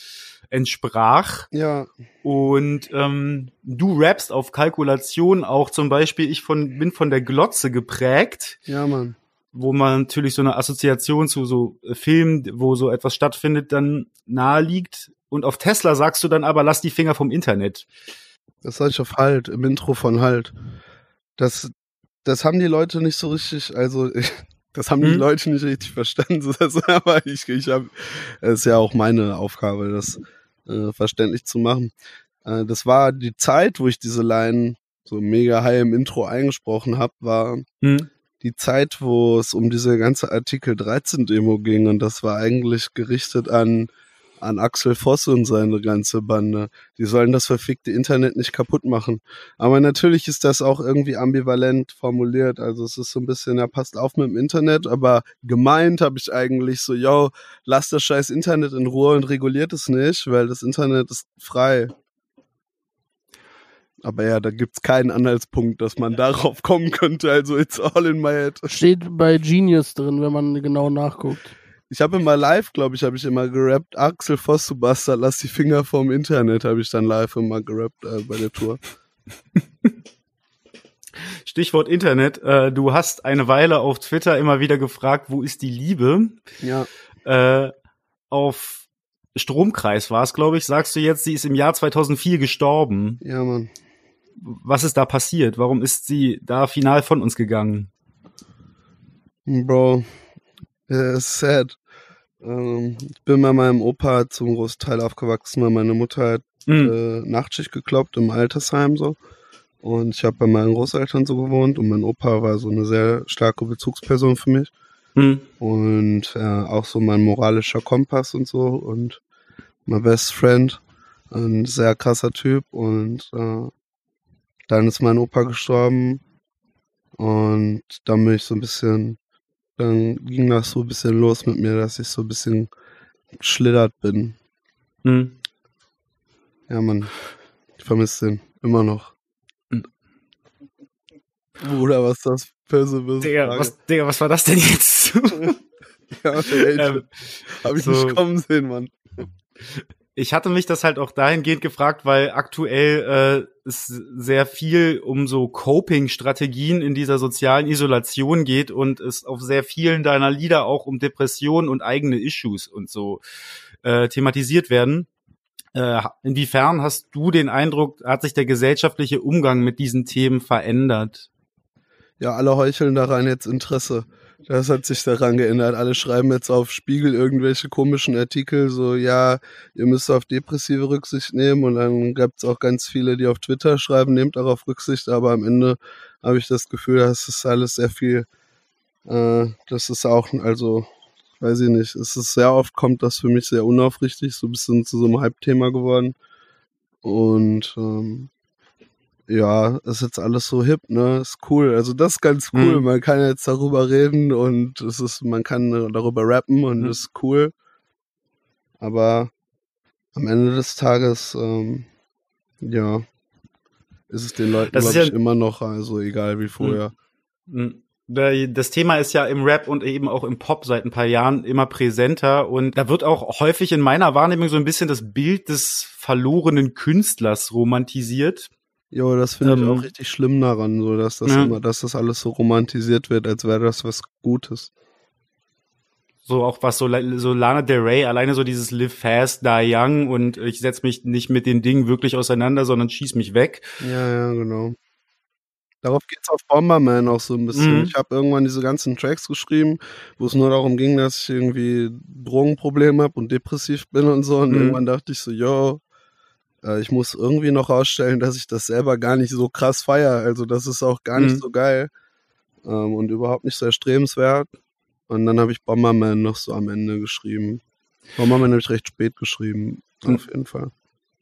entsprach. Ja. Und ähm, du rappst auf Kalkulation auch zum Beispiel. Ich von, bin von der Glotze geprägt. Ja, Mann wo man natürlich so eine Assoziation zu so äh, Filmen, wo so etwas stattfindet, dann nahe liegt. Und auf Tesla sagst du dann aber, lass die Finger vom Internet. Das sag ich auf Halt, im Intro von Halt. Das, das haben die Leute nicht so richtig, also [LAUGHS] das haben hm? die mhm. Leute nicht richtig verstanden. [LAUGHS] aber ich, ich habe, es ist ja auch meine Aufgabe, das äh, verständlich zu machen. Äh, das war die Zeit, wo ich diese Line so mega high im Intro eingesprochen habe, war hm? Die Zeit, wo es um diese ganze Artikel 13 Demo ging und das war eigentlich gerichtet an an Axel Voss und seine ganze Bande. Die sollen das verfickte Internet nicht kaputt machen. Aber natürlich ist das auch irgendwie ambivalent formuliert. Also es ist so ein bisschen, ja, passt auf mit dem Internet, aber gemeint habe ich eigentlich so, yo, lasst das scheiß Internet in Ruhe und reguliert es nicht, weil das Internet ist frei. Aber ja, da gibt's keinen Anhaltspunkt, dass man darauf kommen könnte. Also it's all in my head. Steht bei Genius drin, wenn man genau nachguckt. Ich habe immer live, glaube ich, habe ich immer gerappt. Axel Voss, du Bastard, lass die Finger vom Internet, habe ich dann live immer gerappt äh, bei der Tour. [LAUGHS] Stichwort Internet. Äh, du hast eine Weile auf Twitter immer wieder gefragt, wo ist die Liebe? Ja. Äh, auf Stromkreis war es, glaube ich, sagst du jetzt, sie ist im Jahr 2004 gestorben. Ja, Mann was ist da passiert? Warum ist sie da final von uns gegangen? Bro, it's sad. Ähm, ich bin bei meinem Opa zum Großteil aufgewachsen, weil meine Mutter hat Mhm. äh, Nachtschicht gekloppt im Altersheim so. Und ich habe bei meinen Großeltern so gewohnt und mein Opa war so eine sehr starke Bezugsperson für mich. Mhm. Und äh, auch so mein moralischer Kompass und so und mein Best Friend. Ein sehr krasser Typ. Und äh, dann ist mein Opa gestorben. Und dann bin ich so ein bisschen, dann ging das so ein bisschen los mit mir, dass ich so ein bisschen geschlittert bin. Mhm. Ja, Mann. Ich vermisse den. Immer noch. Mhm. Bruder, was das für so Digga, was, Digga, was war das denn jetzt? [LAUGHS] Ja, ey, [LAUGHS] Ähm, hab ich so- nicht kommen sehen, Mann. Ich hatte mich das halt auch dahingehend gefragt, weil aktuell äh, es sehr viel um so Coping-Strategien in dieser sozialen Isolation geht und es auf sehr vielen deiner Lieder auch um Depressionen und eigene Issues und so äh, thematisiert werden. Äh, inwiefern hast du den Eindruck, hat sich der gesellschaftliche Umgang mit diesen Themen verändert? Ja, alle heucheln daran jetzt Interesse. Das hat sich daran geändert. Alle schreiben jetzt auf Spiegel irgendwelche komischen Artikel, so, ja, ihr müsst auf Depressive Rücksicht nehmen. Und dann gibt's auch ganz viele, die auf Twitter schreiben, nehmt darauf Rücksicht. Aber am Ende habe ich das Gefühl, das ist alles sehr viel, äh, das ist auch, also, weiß ich nicht, es ist sehr oft kommt das für mich sehr unaufrichtig, so ein bisschen zu so einem Hype-Thema geworden. Und ähm, ja, ist jetzt alles so hip, ne? Ist cool. Also das ist ganz cool. Mhm. Man kann jetzt darüber reden und es ist, man kann darüber rappen und Mhm. ist cool. Aber am Ende des Tages, ähm, ja, ist es den Leuten, glaube ich, ja- immer noch also egal wie vorher. Mm, Da- Das Thema ist ja im Rap und eben auch im Pop seit ein paar Jahren immer präsenter und da wird auch häufig in meiner Wahrnehmung so ein bisschen das Bild des verlorenen Künstlers romantisiert. Jo, das finde ich Ähm, auch richtig schlimm daran, so dass das ja. immer, dass das alles so romantisiert wird, als wäre das was Gutes. So auch was so, so Lana Del Rey, alleine so dieses Live Fast, Die Young und ich setz mich nicht mit den Dingen wirklich auseinander, sondern schieß mich weg. Ja, ja, genau. Darauf geht's auf Bomberman auch so ein bisschen. Mhm. Ich habe irgendwann diese ganzen Tracks geschrieben, wo es nur darum ging, dass ich irgendwie Drogenprobleme habe und depressiv bin und so. Und Mhm. irgendwann dachte ich so, yo, äh, ich muss irgendwie noch rausstellen, dass ich das selber gar nicht so krass feier. Also das ist auch gar nicht Mhm. so geil ähm, und überhaupt nicht so erstrebenswert. Und dann habe ich Bomberman noch so am Ende geschrieben. Bomberman habe ich recht spät geschrieben, Mhm. auf jeden Fall.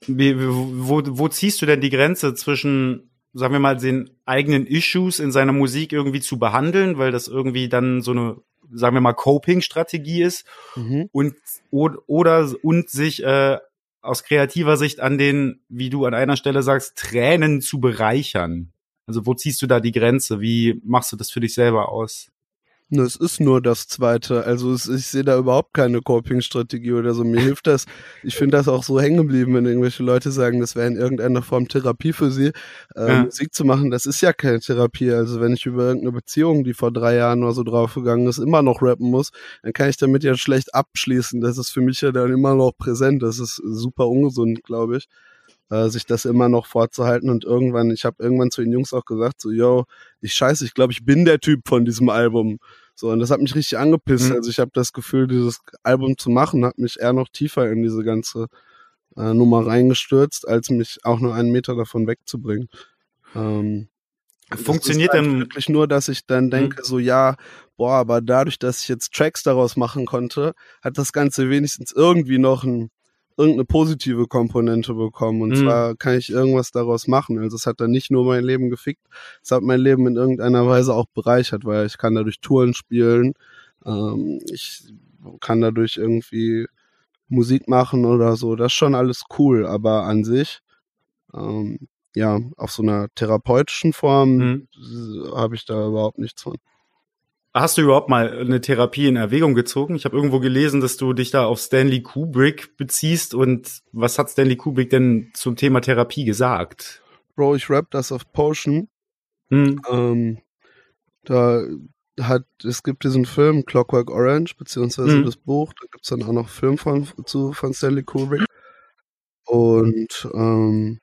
Wie, wo, wo ziehst du denn die Grenze zwischen, sagen wir mal, den eigenen Issues in seiner Musik irgendwie zu behandeln, weil das irgendwie dann so eine, sagen wir mal, Coping-Strategie ist Mhm. und oder und sich äh, aus kreativer Sicht an den, wie du an einer Stelle sagst, Tränen zu bereichern. Also wo ziehst du da die Grenze? Wie machst du das für dich selber aus? Es ist nur das Zweite. Also es, ich sehe da überhaupt keine Coping-Strategie oder so. Mir hilft das. Ich finde das auch so hängen geblieben, wenn irgendwelche Leute sagen, das wäre in irgendeiner Form Therapie für sie, äh, Ja. Musik zu machen. Das ist ja keine Therapie. Also wenn ich über irgendeine Beziehung, die vor drei Jahren oder so draufgegangen ist, immer noch rappen muss, dann kann ich damit ja schlecht abschließen. Das ist für mich ja dann immer noch präsent. Das ist super ungesund, glaube ich. Äh, sich das immer noch vorzuhalten und irgendwann, ich habe irgendwann zu den Jungs auch gesagt, so, yo, ich scheiße, ich glaube, ich bin der Typ von diesem Album. So, und das hat mich richtig angepisst. Mhm. Also ich habe das Gefühl, dieses Album zu machen, hat mich eher noch tiefer in diese ganze äh, Nummer reingestürzt, als mich auch nur einen Meter davon wegzubringen. Ähm, Funktioniert das ist halt denn- wirklich nur, dass ich dann denke, so ja, boah, aber dadurch, dass ich jetzt Tracks daraus machen konnte, hat das Ganze wenigstens irgendwie noch ein, irgendeine positive Komponente bekommen. Und Mhm. zwar kann ich irgendwas daraus machen. Also es hat dann nicht nur mein Leben gefickt, es hat mein Leben in irgendeiner Weise auch bereichert, weil ich kann dadurch Touren spielen, ähm, ich kann dadurch irgendwie Musik machen oder so. Das ist schon alles cool, aber an sich, ähm, ja, auf so einer therapeutischen Form Mhm. habe ich da überhaupt nichts von. Hast du überhaupt mal eine Therapie in Erwägung gezogen? Ich habe irgendwo gelesen, dass du dich da auf Stanley Kubrick beziehst und was hat Stanley Kubrick denn zum Thema Therapie gesagt? Bro, ich rap das auf Potion. Hm. Ähm, da hat, es gibt diesen Film Clockwork Orange, beziehungsweise Mhm. das Buch, da gibt's dann auch noch einen Film von, zu, von Stanley Kubrick. Und ähm,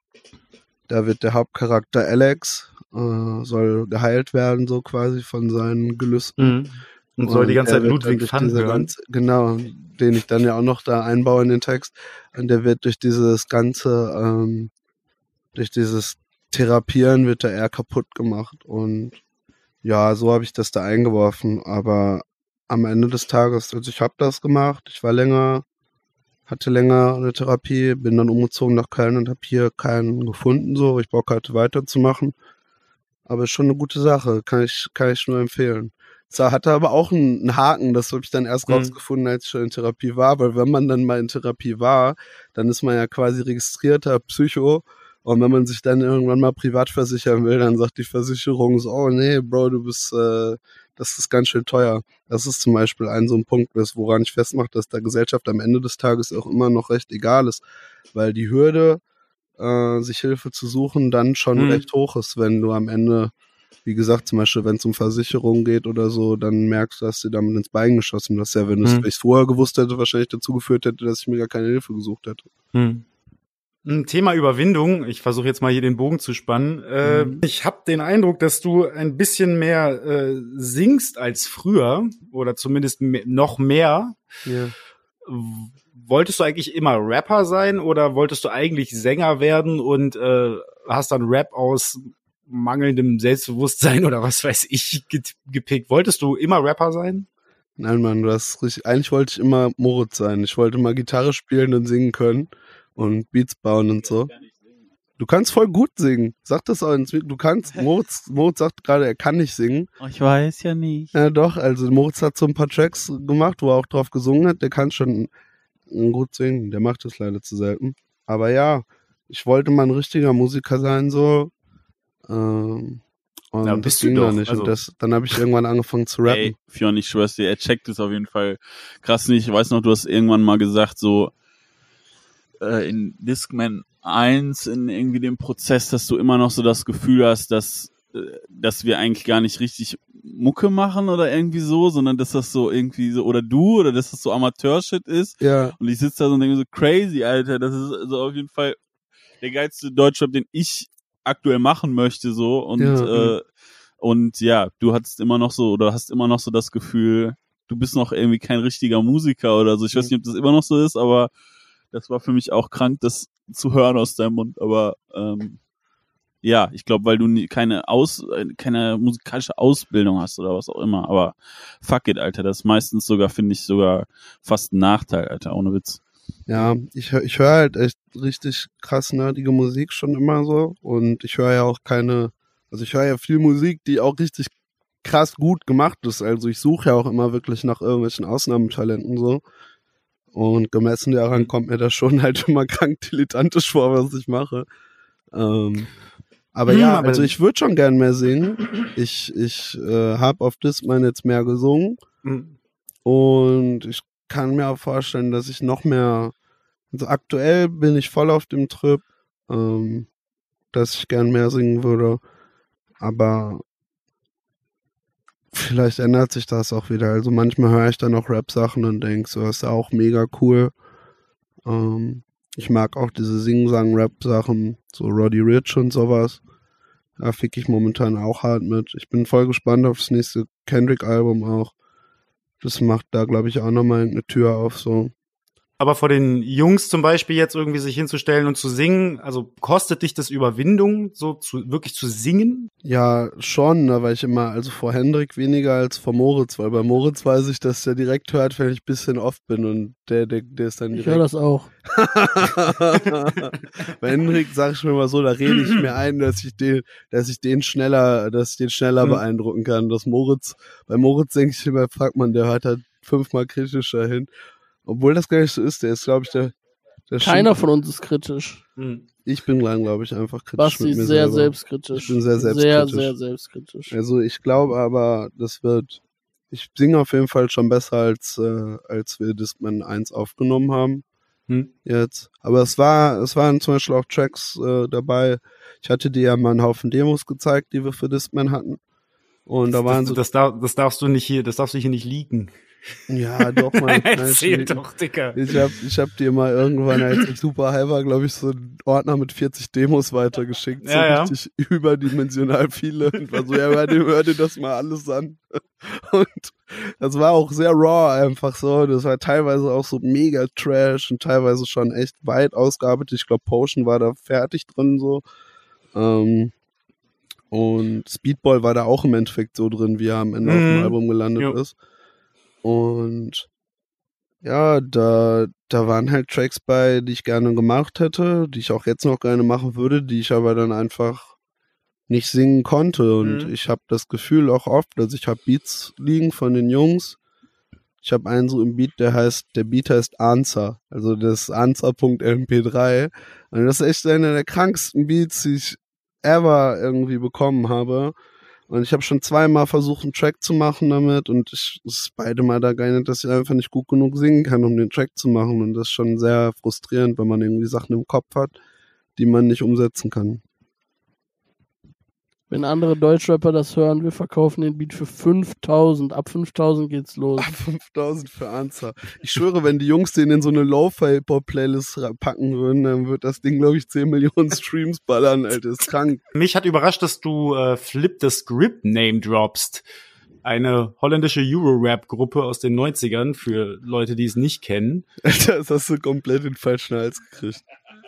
da wird der Hauptcharakter Alex, äh, soll geheilt werden, so quasi von seinen Gelüsten. Mhm. Und soll die ganze Zeit Ludwig diese hören. ganze- Genau, den ich dann ja auch noch da einbaue in den Text. Und der wird durch dieses ganze, ähm, durch dieses Therapieren wird er eher kaputt gemacht. Und ja, so habe ich das da eingeworfen. Aber am Ende des Tages, also ich habe das gemacht. Ich war länger, hatte länger eine Therapie, bin dann umgezogen nach Köln und habe hier keinen gefunden, so. Ich Bock hatte weiterzumachen. Aber ist schon eine gute Sache, kann ich, kann ich nur empfehlen. Es hatte aber auch einen, einen Haken, das habe ich dann erst Mhm. rausgefunden, als ich schon in Therapie war, weil wenn man dann mal in Therapie war, dann ist man ja quasi registrierter Psycho und wenn man sich dann irgendwann mal privat versichern will, dann sagt die Versicherung so, oh nee, Bro, du bist, äh, das ist ganz schön teuer. Das ist zum Beispiel ein so ein Punkt, woran ich festmache, dass der Gesellschaft am Ende des Tages auch immer noch recht egal ist, weil die Hürde, äh, sich Hilfe zu suchen, dann schon Mhm. recht hoch ist, wenn du am Ende wie gesagt, zum Beispiel, wenn es um Versicherungen geht oder so, dann merkst du, dass dir damit ins Bein geschossen. Das ja, wenn du es Mhm. vorher gewusst hätte, wahrscheinlich dazu geführt hätte, dass ich mir gar keine Hilfe gesucht hätte. Hm. Ein Thema Überwindung. Ich versuche jetzt mal hier den Bogen zu spannen. Äh, Mhm. Ich habe den Eindruck, dass du ein bisschen mehr äh, singst als früher oder zumindest noch mehr. Ja. Wolltest du eigentlich immer Rapper sein oder wolltest du eigentlich Sänger werden und äh, hast dann Rap aus mangelndem Selbstbewusstsein oder was weiß ich gepickt? Wolltest du immer Rapper sein? Nein, Mann, du hast richtig. Eigentlich wollte ich immer Moritz sein. Ich wollte mal Gitarre spielen und singen können und Beats bauen und so. Du kannst voll gut singen. Sag das auch. Du kannst. [LAUGHS] Moritz, Moritz sagt gerade, er kann nicht singen. Oh, Ich weiß ja nicht. Ja, doch. Also Moritz hat so ein paar Tracks gemacht, wo er auch drauf gesungen hat. Der kann schon gut singen. Der macht das leider zu selten. Aber ja, ich wollte mal ein richtiger Musiker sein, so. Ähm, und Ja, das bist du ging dann doch, nicht. also- Und das, dann habe ich irgendwann angefangen zu rappen. Ey, Fionn, ich schwör's dir, er checkt es auf jeden Fall krass nicht. Ich weiß noch, du hast irgendwann mal gesagt, so äh, in Discman 1, in irgendwie dem Prozess, dass du immer noch so das Gefühl hast, dass, äh, dass wir eigentlich gar nicht richtig Mucke machen oder irgendwie so, sondern dass das so irgendwie so, oder du, oder dass das so Amateurshit ist. Ja, Und ich sitze da so und denke so, crazy, Alter, das ist also auf jeden Fall der geilste Deutschrap, den ich aktuell machen möchte, so. Und, Ja, äh, und ja, du hattest immer noch so, oder hast immer noch so das Gefühl, du bist noch irgendwie kein richtiger Musiker oder so. Ich weiß nicht, ob das immer noch so ist, aber das war für mich auch krank, das zu hören aus deinem Mund. Aber ähm, ja, ich glaube, weil du nie, keine Aus, äh, keine musikalische Ausbildung hast oder was auch immer. Aber fuck it, Alter, das ist meistens sogar, finde ich, sogar fast ein Nachteil, Alter, ohne Witz. ja. Ich, hör- ich höre halt echt richtig krass nerdige Musik schon immer so. Und ich höre ja auch keine, also ich höre ja viel Musik, die auch richtig krass gut gemacht ist. Also ich suche ja auch immer wirklich nach irgendwelchen Ausnahmetalenten so. Und gemessen daran kommt mir das schon halt [LAUGHS] immer krank dilettantisch vor, was ich mache. Ähm, aber Hm, ja, aber- also ich würde schon gern mehr singen. Ich, ich äh, habe auf Discman jetzt mehr gesungen. Hm. Und ich kann mir auch vorstellen, dass ich noch mehr, also aktuell bin ich voll auf dem Trip, ähm, dass ich gern mehr singen würde. Aber vielleicht ändert sich das auch wieder. Also manchmal höre ich dann auch Rap-Sachen und denke, so ist auch mega cool. Ähm, ich mag auch diese Sing-Sang-Rap-Sachen, so Roddy Rich und sowas. Da fick ich momentan auch hart mit. Ich bin voll gespannt auf das nächste Kendrick-Album auch. Das macht da, glaube ich, auch nochmal eine Tür auf, so. Aber vor den Jungs zum Beispiel jetzt irgendwie sich hinzustellen und zu singen, also kostet dich das Überwindung, so zu, wirklich zu singen? Ja, schon, da war ich immer, also vor Hendrik weniger als vor Moritz, weil bei Moritz weiß ich, dass der direkt hört, wenn ich ein bisschen oft bin und der, der, der ist dann Ich höre direkt. das auch. [LAUGHS] bei Hendrik sag ich mir mal so, da rede ich mir ein, dass ich den, dass ich den schneller, dass ich den schneller Mhm. beeindrucken kann. Das Moritz, bei Moritz denke ich immer, fragt man, der hört halt fünfmal kritischer hin. Obwohl das gar nicht so ist, der ist, glaube ich, der, der Keiner von uns ist kritisch. Hm. Ich bin lang, glaube ich, einfach kritisch Basti mit mir ist sehr selber. selbstkritisch. Ich bin sehr Sehr, selbstkritisch. sehr selbstkritisch. Also ich glaube aber, das wird. Ich singe auf jeden Fall schon besser als äh, als wir Discman 1 aufgenommen haben Hm. jetzt. Aber es war es waren zum Beispiel auch Tracks äh, dabei. Ich hatte dir ja mal einen Haufen Demos gezeigt, die wir für Discman hatten. Und da waren das, so das, darf, das darfst du nicht hier, das darfst du hier nicht leaken. Ja, doch mal. [LAUGHS] Erzähl doch, Dicker. Ich hab, ich hab dir mal irgendwann, als ich super high war, glaube ich, so einen Ordner mit 40 Demos weitergeschickt. So Ja, ja. richtig [LAUGHS] überdimensional viele. Und war so, ja, hör dir, hör dir das mal alles an. [LAUGHS] Und das war auch sehr raw einfach so. Das war teilweise auch so mega trash und teilweise schon echt weit ausgearbeitet. Ich glaube, Potion war da fertig drin so. Ähm, und Speedball war da auch im Endeffekt so drin, wie er am Ende auf Mhm. dem Album gelandet Jo. ist. Und ja, da, da waren halt Tracks bei, die ich gerne gemacht hätte, die ich auch jetzt noch gerne machen würde, die ich aber dann einfach nicht singen konnte. Und Mhm. ich habe das Gefühl auch oft, dass ich habe Beats liegen von den Jungs. Ich habe einen so im Beat, der heißt, der Beat heißt Answer, also das Answer.mp3. Und das ist echt einer der kranksten Beats, die ich ever irgendwie bekommen habe. Und ich habe schon zweimal versucht, einen Track zu machen damit und ich es ist beide Mal da geeinigt, dass ich einfach nicht gut genug singen kann, um den Track zu machen. Und das ist schon sehr frustrierend, wenn man irgendwie Sachen im Kopf hat, die man nicht umsetzen kann. Wenn andere Deutschrapper das hören, wir verkaufen den Beat für 5000. Ab 5000 geht's los. Ab 5000 für Answer. Ich schwöre, wenn die Jungs den in so eine Lo-Fi-Hip-Hop-Playlist ra- packen würden, dann wird das Ding, glaube ich, 10 Millionen [LAUGHS] Streams ballern, Alter. Ist krank. Mich hat überrascht, dass du äh, Flip the Script Name droppst. Eine holländische Euro-Rap-Gruppe aus den 90ern, für Leute, die es nicht kennen. Alter, [LAUGHS] das hast du komplett in den falschen Hals gekriegt.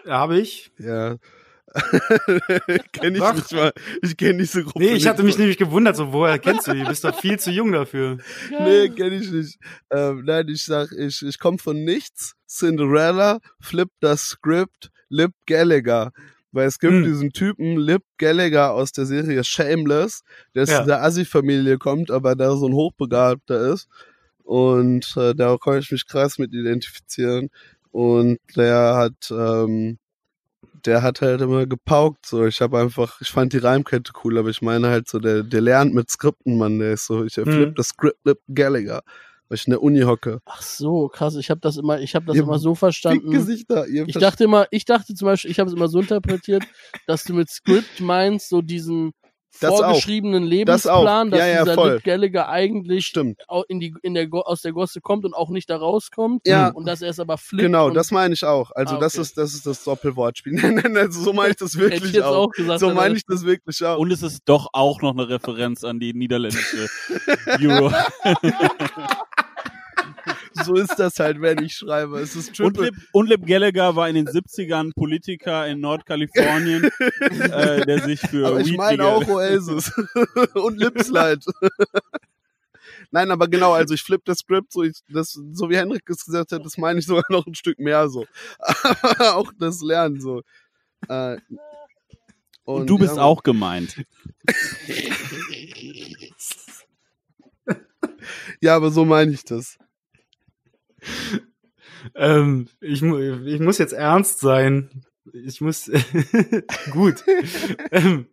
Habe ich. Ja. [LAUGHS] kenn ich Doch. nicht mal. Ich kenne diese Gruppe Nee, ich hatte mich nämlich gewundert, so, woher kennst du die? Du bist doch viel zu jung dafür. [LAUGHS] Nee, kenne ich nicht. Ähm, nein, ich sag, ich, ich komme von nichts. Cinderella, Flip das Script, Lip Gallagher. Weil es gibt Hm. diesen Typen, Lip Gallagher aus der Serie Shameless, der aus Ja. der Assi-Familie kommt, aber da so ein Hochbegabter ist. Und äh, da konnte ich mich krass mit identifizieren. Und der hat, ähm, der hat halt immer gepaukt. So, ich habe einfach, ich fand die Reimkette cool, aber ich meine halt so, der, der lernt mit Skripten, Mann. Der ist so, ich Mhm. das Script Lip Gallagher, weil ich in der Uni hocke. Ach so, krass. Ich habe das immer, ich habe das Ihr immer so verstanden. Gesichter. Ihr Ich dachte immer, ich dachte zum Beispiel, ich habe es immer so interpretiert, dass du mit Script meinst, so diesen Das vorgeschriebenen Das auch. Lebensplan, dass Ja, ja, dieser voll. Gallagher eigentlich Stimmt. in die, in der, aus der Gosse kommt und auch nicht da rauskommt. Ja. Und dass er es aber flippt. Genau, das meine ich auch. Also Ah, das okay. ist das ist das Doppelwortspiel. [LAUGHS] Nein, so meine ich das [LAUGHS] ich wirklich jetzt auch. auch gesagt. So meine ich das wirklich auch. Und es ist doch auch noch eine Referenz an die niederländische [LAUGHS] Euro. So ist das halt, wenn ich schreibe. Es ist Und. Lip, und Lip Gallagher war in den 70ern Politiker in Nordkalifornien, [LAUGHS] äh, der sich für Aber ich Weed meine legal- auch Oasis [LAUGHS] und Lipslide. Nein, aber genau, also ich flippe das Skript, so, ich, das, so wie Henrik es gesagt hat, das meine ich sogar noch ein Stück mehr so. [LAUGHS] Auch das Lernen so. Äh, Und du bist ja, auch gemeint. Ja, aber so meine ich das. Ähm, ich, ich muss jetzt ernst sein. Ich muss. [LAUGHS] Gut. [LAUGHS] ähm,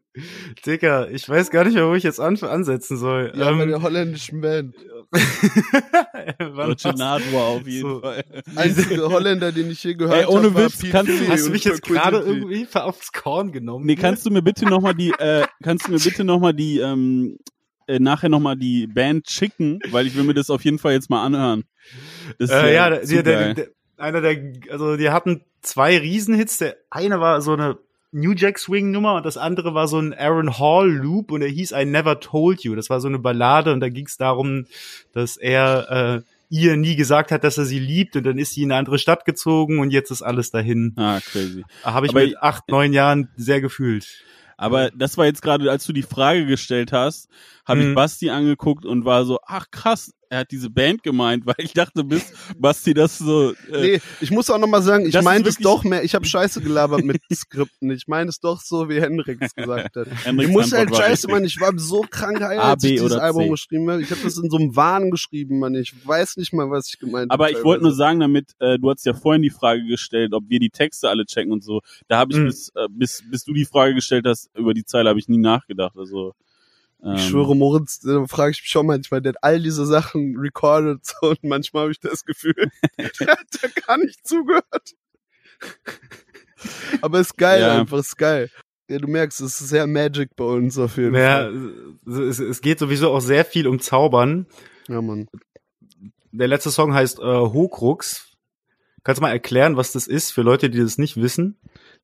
Dicker, ich weiß gar nicht mehr, wo ich jetzt an, ansetzen soll. Ja, bei ähm, der holländischen Band. [LAUGHS] Deutsche? Nadur auf jeden So. Fall. Einzige Holländer, den ich je gehört Ey, ohne habe, war Witz, kannst du- Hast du mich jetzt gerade irgendwie aufs Korn genommen? Nee, kannst du mir bitte noch mal die, äh, kannst du mir bitte noch mal die, ähm, äh, nachher noch mal die Band schicken, weil ich will mir das auf jeden Fall jetzt mal anhören. Das ist Äh, ja, der, der, der, einer der, also die hatten zwei Riesenhits. Der eine war so eine New Jack Swing Nummer und das andere war so ein Aaron Hall Loop und der hieß I Never Told You. Das war so eine Ballade und da ging es darum, dass er äh, ihr nie gesagt hat, dass er sie liebt und dann ist sie in eine andere Stadt gezogen und jetzt ist alles dahin. Ah, crazy. Habe ich Aber- mit acht, neun Jahren sehr gefühlt. Aber das war jetzt gerade, als du die Frage gestellt hast, habe Mhm. ich Basti angeguckt und war so, ach krass, er hat diese Band gemeint, [LAUGHS] weil ich dachte, bis Basti das so. Äh, Nee, ich muss auch noch mal sagen, ich meine es doch mehr, ich habe Scheiße gelabert mit [LAUGHS] Skripten. Ich meine es doch so, wie Henrik es gesagt hat. [LAUGHS] Ich muss halt scheiße. Mann, ich war so krank A, als ich dieses Album C? geschrieben habe. Ich habe das in so einem Wahn geschrieben, Mann. Ich weiß nicht mal, was ich gemeint Aber habe. ich wollte nur sagen, damit, äh, du hast ja vorhin die Frage gestellt, ob wir die Texte alle checken und so. Da habe ich Mhm. bis, äh, bis, bis du die Frage gestellt hast, über die Zeile habe ich nie nachgedacht. Also ähm, Ich schwöre, Moritz, da frage ich mich schon manchmal, der hat all diese Sachen recorded so, [LAUGHS] und manchmal habe ich das Gefühl, [LAUGHS] der hat da gar nicht zugehört. [LAUGHS] Aber ist geil, Ja. einfach ist geil. Ja, du merkst, es ist sehr Magic bei uns auf jeden Ja, Fall. es, es geht sowieso auch sehr viel um Zaubern. Ja, Mann. der letzte Song heißt äh, Hokrux. Kannst du mal erklären, was das ist für Leute, die das nicht wissen?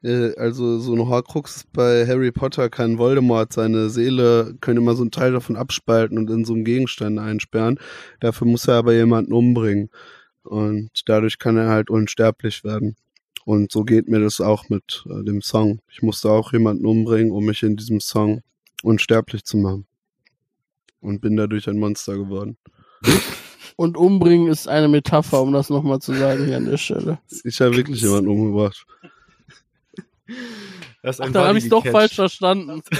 Äh, also so ein Horcrux bei Harry Potter kann Voldemort seine Seele, können immer so einen Teil davon abspalten und in so einen Gegenstand einsperren. Dafür muss er aber jemanden umbringen. Und dadurch kann er halt unsterblich werden. Und so geht mir das auch mit äh, dem Song. Ich musste auch jemanden umbringen, um mich in diesem Song unsterblich zu machen. Und bin dadurch ein Monster geworden. [LAUGHS] Und umbringen ist eine Metapher, um das nochmal zu sagen hier an der Stelle. Ich habe wirklich jemanden umgebracht. Das Ach, dann habe ich doch falsch verstanden. [LAUGHS]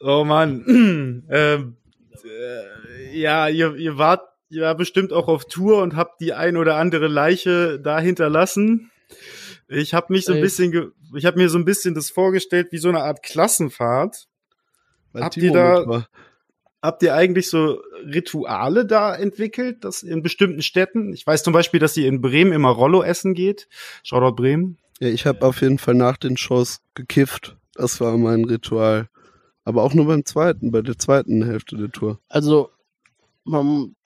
oh Mann. [CLEARS THROAT] ähm, äh, ja, ihr, ihr wart ja bestimmt auch auf Tour und habt die ein oder andere Leiche da hinterlassen. Ich habe mich so ein bisschen, ich habe mir so ein bisschen das vorgestellt wie so eine Art Klassenfahrt. Weil habt Timo ihr da, habt ihr eigentlich so Rituale da entwickelt, das in bestimmten Städten? Ich weiß zum Beispiel, dass ihr in Bremen immer Rollo essen geht. Shoutout Bremen. Ja, ich habe auf jeden Fall nach den Shows gekifft. Das war mein Ritual. Aber auch nur beim zweiten, bei der zweiten Hälfte der Tour. Also, man,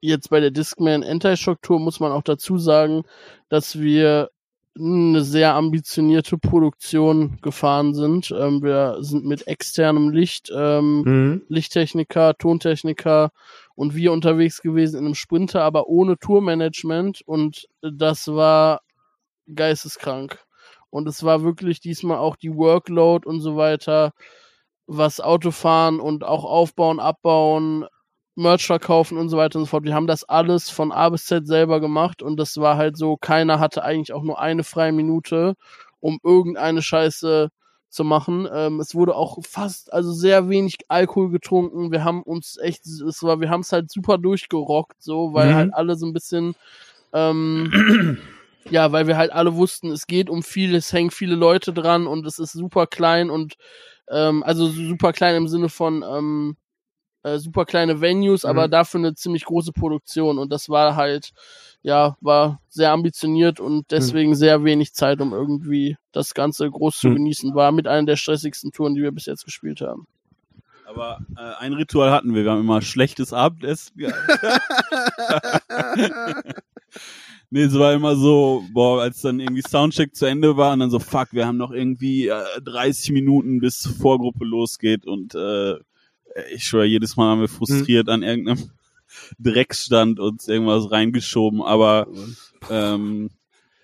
jetzt bei der Discman Anti-Shock Tour muss man auch dazu sagen, dass wir eine sehr ambitionierte Produktion gefahren sind. Ähm, wir sind mit externem Licht, ähm, mhm. Lichttechniker, Tontechniker und wir unterwegs gewesen in einem Sprinter, aber ohne Tourmanagement und das war geisteskrank. Und es war wirklich diesmal auch die Workload und so weiter, was Autofahren und auch Aufbauen, Abbauen, Merch verkaufen und so weiter und so fort. Wir haben das alles von A bis Z selber gemacht und das war halt so, keiner hatte eigentlich auch nur eine freie Minute, um irgendeine Scheiße zu machen. Ähm, es wurde auch fast, also sehr wenig Alkohol getrunken. Wir haben uns echt, es war, wir haben es halt super durchgerockt, so, weil mhm. halt alle so ein bisschen, ähm, ja, weil wir halt alle wussten, es geht um viel, es hängen viele Leute dran und es ist super klein und ähm, also super klein im Sinne von ähm, äh, super kleine Venues, mhm. aber dafür eine ziemlich große Produktion. Und das war halt, ja, war sehr ambitioniert und mhm. deswegen mhm. sehr wenig Zeit, um irgendwie das Ganze groß zu mhm. genießen. War mit einer der stressigsten Touren, die wir bis jetzt gespielt haben. Aber äh, ein Ritual hatten wir. Wir haben immer schlechtes Abendessen [LAUGHS] [LAUGHS] Nee, es war immer so, boah, als dann irgendwie Soundcheck zu Ende war und dann so, fuck, wir haben noch irgendwie äh, 30 Minuten bis Vorgruppe losgeht und äh, ich schwöre, jedes Mal haben wir frustriert hm. an irgendeinem [LAUGHS] Drecksstand uns irgendwas reingeschoben, aber ähm,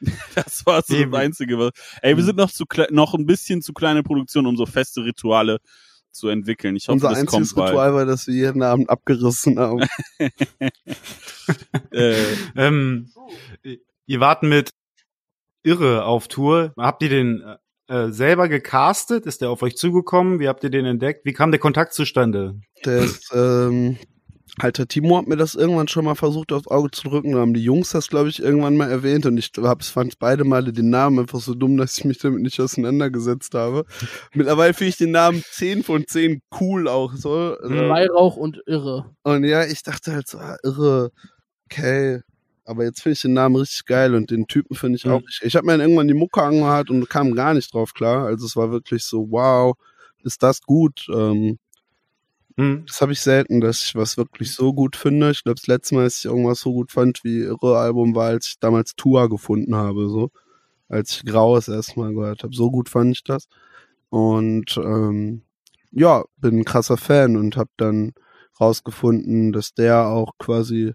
[LAUGHS] das war so Eben. das Einzige. Was, ey, wir hm. sind noch zu noch ein bisschen zu kleine Produktion, um so feste Rituale zu entwickeln. Ich hoffe, Unser das einziges kommt Ritual war, dass wir jeden Abend abgerissen haben. [LAUGHS] äh, ähm, ihr wart mit Irre auf Tour. Habt ihr den äh, selber gecastet? Ist der auf euch zugekommen? Wie habt ihr den entdeckt? Wie kam der Kontakt zustande? Der ist, ähm, Alter, Timo hat mir das irgendwann schon mal versucht aufs Auge zu drücken. Da haben die Jungs das, glaube ich, irgendwann mal erwähnt und ich hab's, fand beide Male den Namen einfach so dumm, dass ich mich damit nicht auseinandergesetzt habe. Mittlerweile finde ich den Namen 10 von 10 cool auch so. Also, Weihrauch und Irre. Und ja, ich dachte halt so, ah, Irre, okay, aber jetzt finde ich den Namen richtig geil und den Typen finde ich mhm. auch. Ich, ich habe mir dann irgendwann die Mucke angehört und kam gar nicht drauf klar. Also es war wirklich so, wow, ist das gut. Ähm, mhm. Das habe ich selten, dass ich was wirklich so gut finde. Ich glaube, das letzte Mal, dass ich irgendwas so gut fand wie Irre Album war, als ich damals Tua gefunden habe, so. Als ich Graues erstmal gehört habe. So gut fand ich das. Und ähm, ja, bin ein krasser Fan und habe dann rausgefunden, dass der auch quasi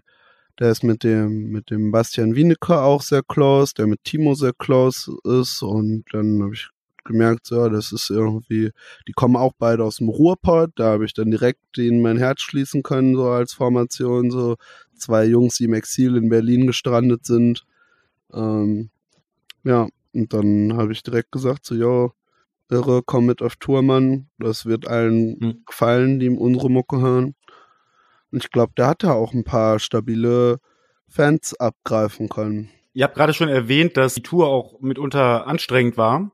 der ist mit dem, mit dem Bastian Wienecker auch sehr close, der mit Timo sehr close ist. Und dann habe ich gemerkt, so, das ist irgendwie, die kommen auch beide aus dem Ruhrpott. Da habe ich dann direkt in mein Herz schließen können, so als Formation. So zwei Jungs, die im Exil in Berlin gestrandet sind. Ähm, ja, und dann habe ich direkt gesagt, so, yo, irre, komm mit auf Tour, Mann. Das wird allen mhm. gefallen, die unsere Mucke hören. Und ich glaube, der hat da auch ein paar stabile Fans abgreifen können. Ihr habt gerade schon erwähnt, dass die Tour auch mitunter anstrengend war.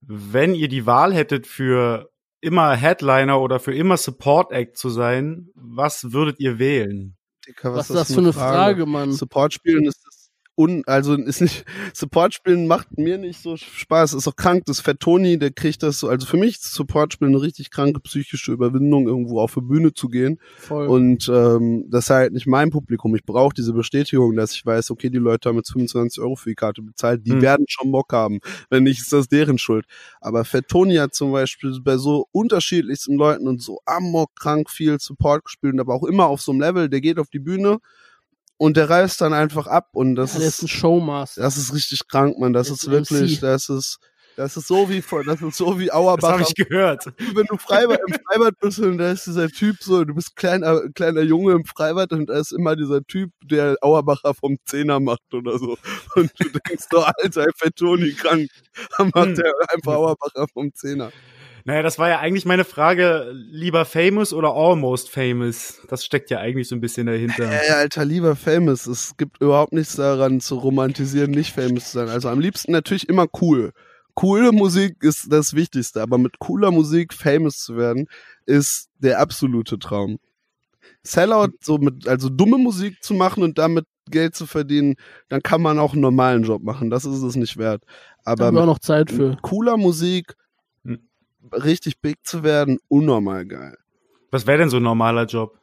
Wenn ihr die Wahl hättet für immer Headliner oder für immer Support Act zu sein, was würdet ihr wählen? Dicker, was, was ist das für eine Frage, Frage Mann? Support spielen ist das un, also [LAUGHS] ist nicht, Support spielen macht mir nicht so Spaß, ist auch krank, das Fat Tony, der kriegt das so, also für mich ist Support spielen eine richtig kranke psychische Überwindung, irgendwo auf die Bühne zu gehen. Voll. Und ähm, das ist halt nicht mein Publikum. Ich brauche diese Bestätigung, dass ich weiß, okay, die Leute haben jetzt 25 Euro für die Karte bezahlt, die Mhm. werden schon Bock haben. Wenn nicht, ist das deren Schuld. Aber Fat Tony hat zum Beispiel bei so unterschiedlichsten Leuten und so amok krank viel Support gespielt, aber auch immer auf so einem Level, der geht auf die Bühne und der reißt dann einfach ab und das ja, der ist ein ist Showmaster. das ist richtig krank, man. Das Der ist ist wirklich, MC. das ist das ist so wie vor- das ist so wie Das Auerbach habe ich gehört. wenn du Freibad, im Freibad bist und da ist dieser Typ so, du bist kleiner, kleiner Junge im Freibad und da ist immer dieser Typ, der Auerbacher vom Zehner macht oder so. Und du denkst so, Alter, Fettoni krank. Dann macht Hm. der einfach Auerbacher vom Zehner. Naja, das war ja eigentlich meine Frage, lieber famous oder almost famous? Das steckt ja eigentlich so ein bisschen dahinter. Ey, Alter, lieber famous. Es gibt überhaupt nichts daran zu romantisieren, nicht famous zu sein. Also am liebsten natürlich immer cool. Coole Musik ist das Wichtigste, aber mit cooler Musik famous zu werden, ist der absolute Traum. Sellout, so mit, also dumme Musik zu machen und damit Geld zu verdienen, dann kann man auch einen normalen Job machen. Das ist es nicht wert. Da Aber haben wir auch mit noch Zeit für. cooler Musik. Richtig big zu werden, unnormal geil. Was wäre denn so ein normaler Job?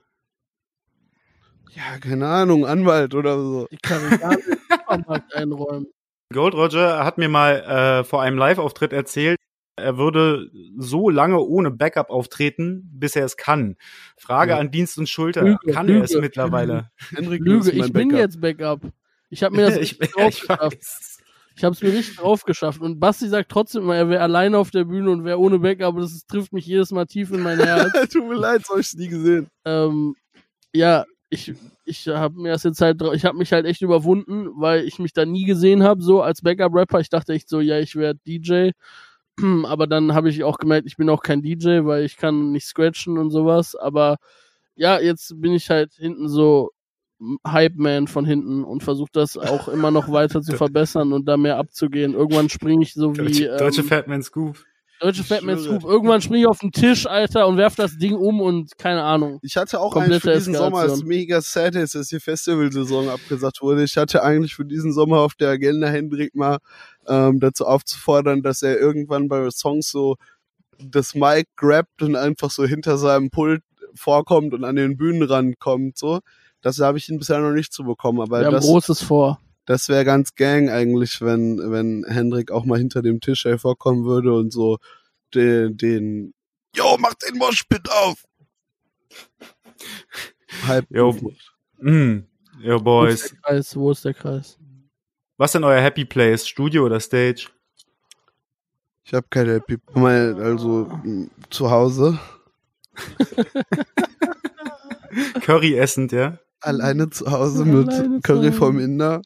Ja, keine Ahnung, Anwalt oder so. Die Karriere im Supermarkt einräumen. Gold Roger hat mir mal äh, vor einem Live-Auftritt erzählt, er würde so lange ohne Backup auftreten, bis er es kann. Frage Ja. an Dienst und Schulter, Lüge, kann er es Lüge. mittlerweile? Henrik Lüge, mein ich bin Backup. jetzt Backup. Ich habe mir das [LAUGHS] ich, [LAUGHS] ich weiß. Ich habe es mir richtig drauf geschafft. Und Basti sagt trotzdem immer, er wäre alleine auf der Bühne und wäre ohne Backup. Das ist, trifft mich jedes Mal tief in mein Herz. [LAUGHS] Tut mir leid, so hab ich nie gesehen. ähm, ja, ich, ich habe mir das jetzt halt, ich habe mich halt echt überwunden, weil ich mich da nie gesehen habe, so als Backup-Rapper. Ich dachte echt so, ja, ich werde DJ. [CLEARS THROAT] Aber dann habe ich auch gemerkt, ich bin auch kein DJ, weil ich kann nicht scratchen und sowas. Aber ja, jetzt bin ich halt hinten so Hype-Man von hinten und versuche das auch immer noch weiter zu [LAUGHS] verbessern und da mehr abzugehen. Irgendwann springe ich so wie Deutsche, deutsche ähm, Fatman Scoop. deutsche Fatman schwöre. Scoop. Irgendwann springe ich auf den Tisch, Alter, und werf das Ding um und keine Ahnung. Ich hatte auch Komplette eigentlich für diesen Sommer, es mega sad ist, dass die Festivalsaison abgesagt wurde. Ich hatte eigentlich für diesen Sommer auf der Agenda, Hendrik mal ähm, dazu aufzufordern, dass er irgendwann bei Songs so das Mic grabt und einfach so hinter seinem Pult vorkommt und an den Bühnen rankommt. So. Das habe ich ihn bisher noch nicht zu bekommen, aber Wir haben das, Großes vor. das wäre ganz gang eigentlich, wenn, wenn Hendrik auch mal hinter dem Tisch hervorkommen würde und so den, den Jo, mach den Moshpit auf! Halb Jo. Mm. Yo, Wo ist Boys. der Kreis? Wo ist der Kreis? Was denn euer Happy Place? Studio oder Stage? Ich habe keine Happy mal also zu Hause [LAUGHS] Curry essend, ja? Alleine zu Hause mit Curry vom Inder.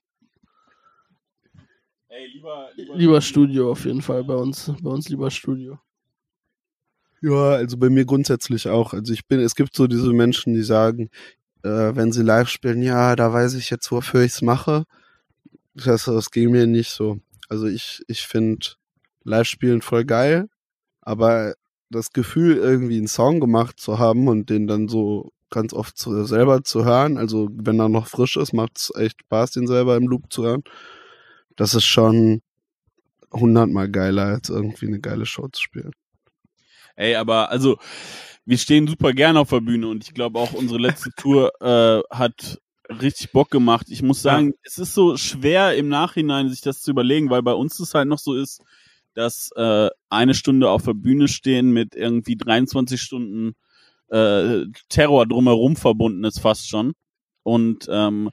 Ey, lieber, Lieber Studio auf jeden Fall bei uns. Bei uns lieber Studio. Ja, also bei mir grundsätzlich auch. Also ich bin, es gibt so diese Menschen, die sagen, äh, wenn sie live spielen, ja, da weiß ich jetzt, wofür ich's mache. Das, das ging mir nicht so. Also ich, ich finde Live-Spielen voll geil, aber das Gefühl, irgendwie einen Song gemacht zu haben und den dann so ganz oft zu, selber zu hören, also wenn er noch frisch ist, macht's echt Spaß, den selber im Loop zu hören. Das ist schon hundertmal geiler, als irgendwie eine geile Show zu spielen. Ey, aber also, wir stehen super gerne auf der Bühne und ich glaube auch unsere letzte [LAUGHS] Tour äh, hat richtig Bock gemacht. Ich muss sagen, es ist so schwer im Nachhinein sich das zu überlegen, weil bei uns es halt noch so ist, dass äh, eine Stunde auf der Bühne stehen mit irgendwie 23 Stunden äh, Terror drumherum verbunden ist fast schon. Und ähm,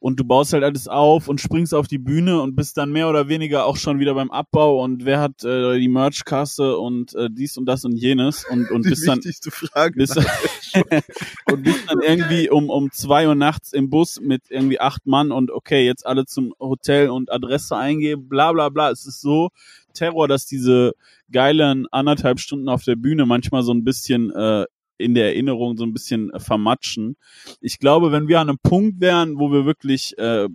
und du baust halt alles auf und springst auf die Bühne und bist dann mehr oder weniger auch schon wieder beim Abbau und wer hat äh, die Merchkasse und äh, dies und das und jenes und und Die bist dann Frage. bist, [LAUGHS] und bist dann irgendwie um um zwei Uhr nachts im Bus mit irgendwie acht Mann und okay jetzt alle zum Hotel und Adresse eingeben bla bla bla es ist so Terror dass diese geilen anderthalb Stunden auf der Bühne manchmal so ein bisschen äh, in der Erinnerung so ein bisschen äh, vermatschen. Ich glaube, wenn wir an einem Punkt wären, wo wir wirklich, äh,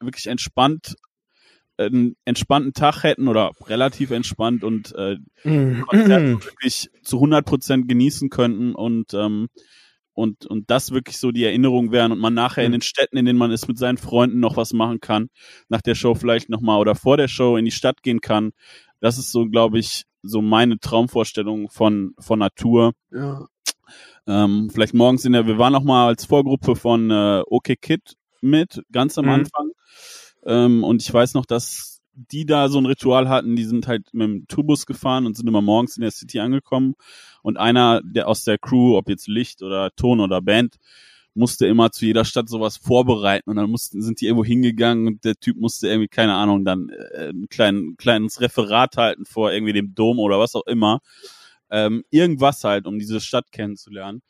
wirklich entspannt, äh, einen entspannten Tag hätten oder relativ entspannt und äh, Konzert [CLEARS THROAT] wirklich zu 100 Prozent genießen könnten und ähm, und, und das wirklich so die Erinnerung wären und man nachher in Mhm. den Städten, in denen man ist, mit seinen Freunden noch was machen kann, nach der Show vielleicht nochmal oder vor der Show in die Stadt gehen kann. Das ist so, glaube ich, so meine Traumvorstellung von, von Natur. Ja. Ähm, vielleicht morgens in der, wir waren noch mal als Vorgruppe von äh, OK Kid mit, ganz am Mhm. Anfang. Ähm, und ich weiß noch, dass die da so ein Ritual hatten, die sind halt mit dem Tourbus gefahren und sind immer morgens in der City angekommen. Und einer der aus der Crew, ob jetzt Licht oder Ton oder Band, musste immer zu jeder Stadt sowas vorbereiten und dann mussten, sind die irgendwo hingegangen und der Typ musste irgendwie, keine Ahnung, dann äh, ein klein, kleines Referat halten vor irgendwie dem Dom oder was auch immer. Ähm, irgendwas halt, um diese Stadt kennenzulernen.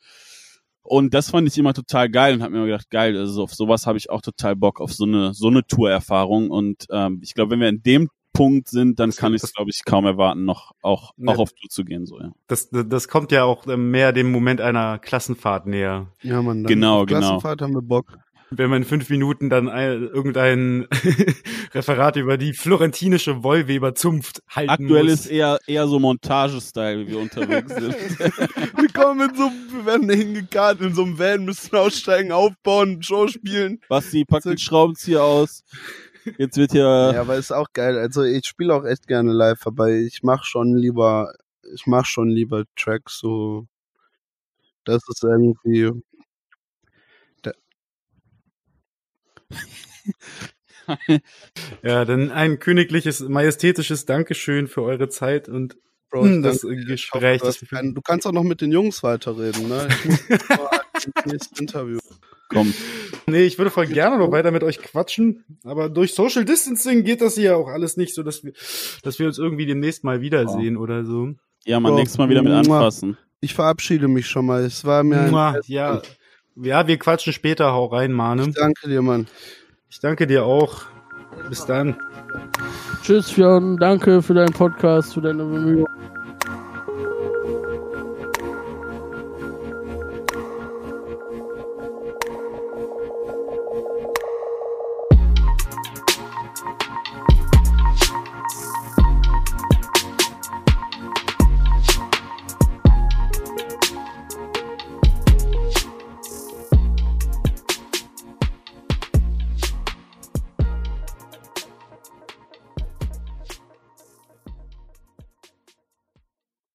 Und das fand ich immer total geil und habe mir immer gedacht, geil, also auf sowas habe ich auch total Bock, auf so eine, so eine Tourerfahrung. Und ähm, ich glaube, wenn wir in dem Punkt sind, dann Das- kann ich das- es, glaube ich, kaum erwarten, noch auch, Ja. auch auf Tour zu gehen. So, ja. Das, das kommt ja auch mehr dem Moment einer Klassenfahrt näher. Ja, man. Genau, auf genau. Klassenfahrt haben wir Bock. Wenn man in fünf Minuten dann ein, irgendein [LAUGHS] Referat über die florentinische Wollweber-Zunft halten Aktuell muss. ist eher, eher so Montage-Style, wie wir unterwegs sind. [LAUGHS] Wir kommen in so, wir werden hingekarrt in so einem Van, müssen aussteigen, aufbauen, Show spielen. Basti packt den Schraubenzieher aus. Jetzt wird hier, Ja, aber ist auch geil. Also ich spiele auch echt gerne live, aber ich mach schon lieber, ich mach schon lieber Tracks so. Das ist irgendwie. [LAUGHS] Ja, dann ein königliches, majestätisches Dankeschön für eure Zeit und Bro, Hm, das danke Gespräch, hoffe, du, keinen- du kannst auch noch mit den Jungs weiterreden, ne? Ich muss [LAUGHS] mal ins nächste Interview. komm, Nee, ich würde voll gerne noch weiter mit euch quatschen, aber durch Social Distancing geht das hier auch alles nicht so, dass wir, dass wir uns irgendwie demnächst mal wiedersehen oder so. ja, man So, nächstes Mal wieder mit anfassen. Ich verabschiede mich schon mal. Es war mir ein ja, ja, wir quatschen später, hau rein, Mane. Ich danke dir, Mann. Ich danke dir auch. Bis dann. Tschüss, Fionn. Danke für deinen Podcast, für deine Bemühungen.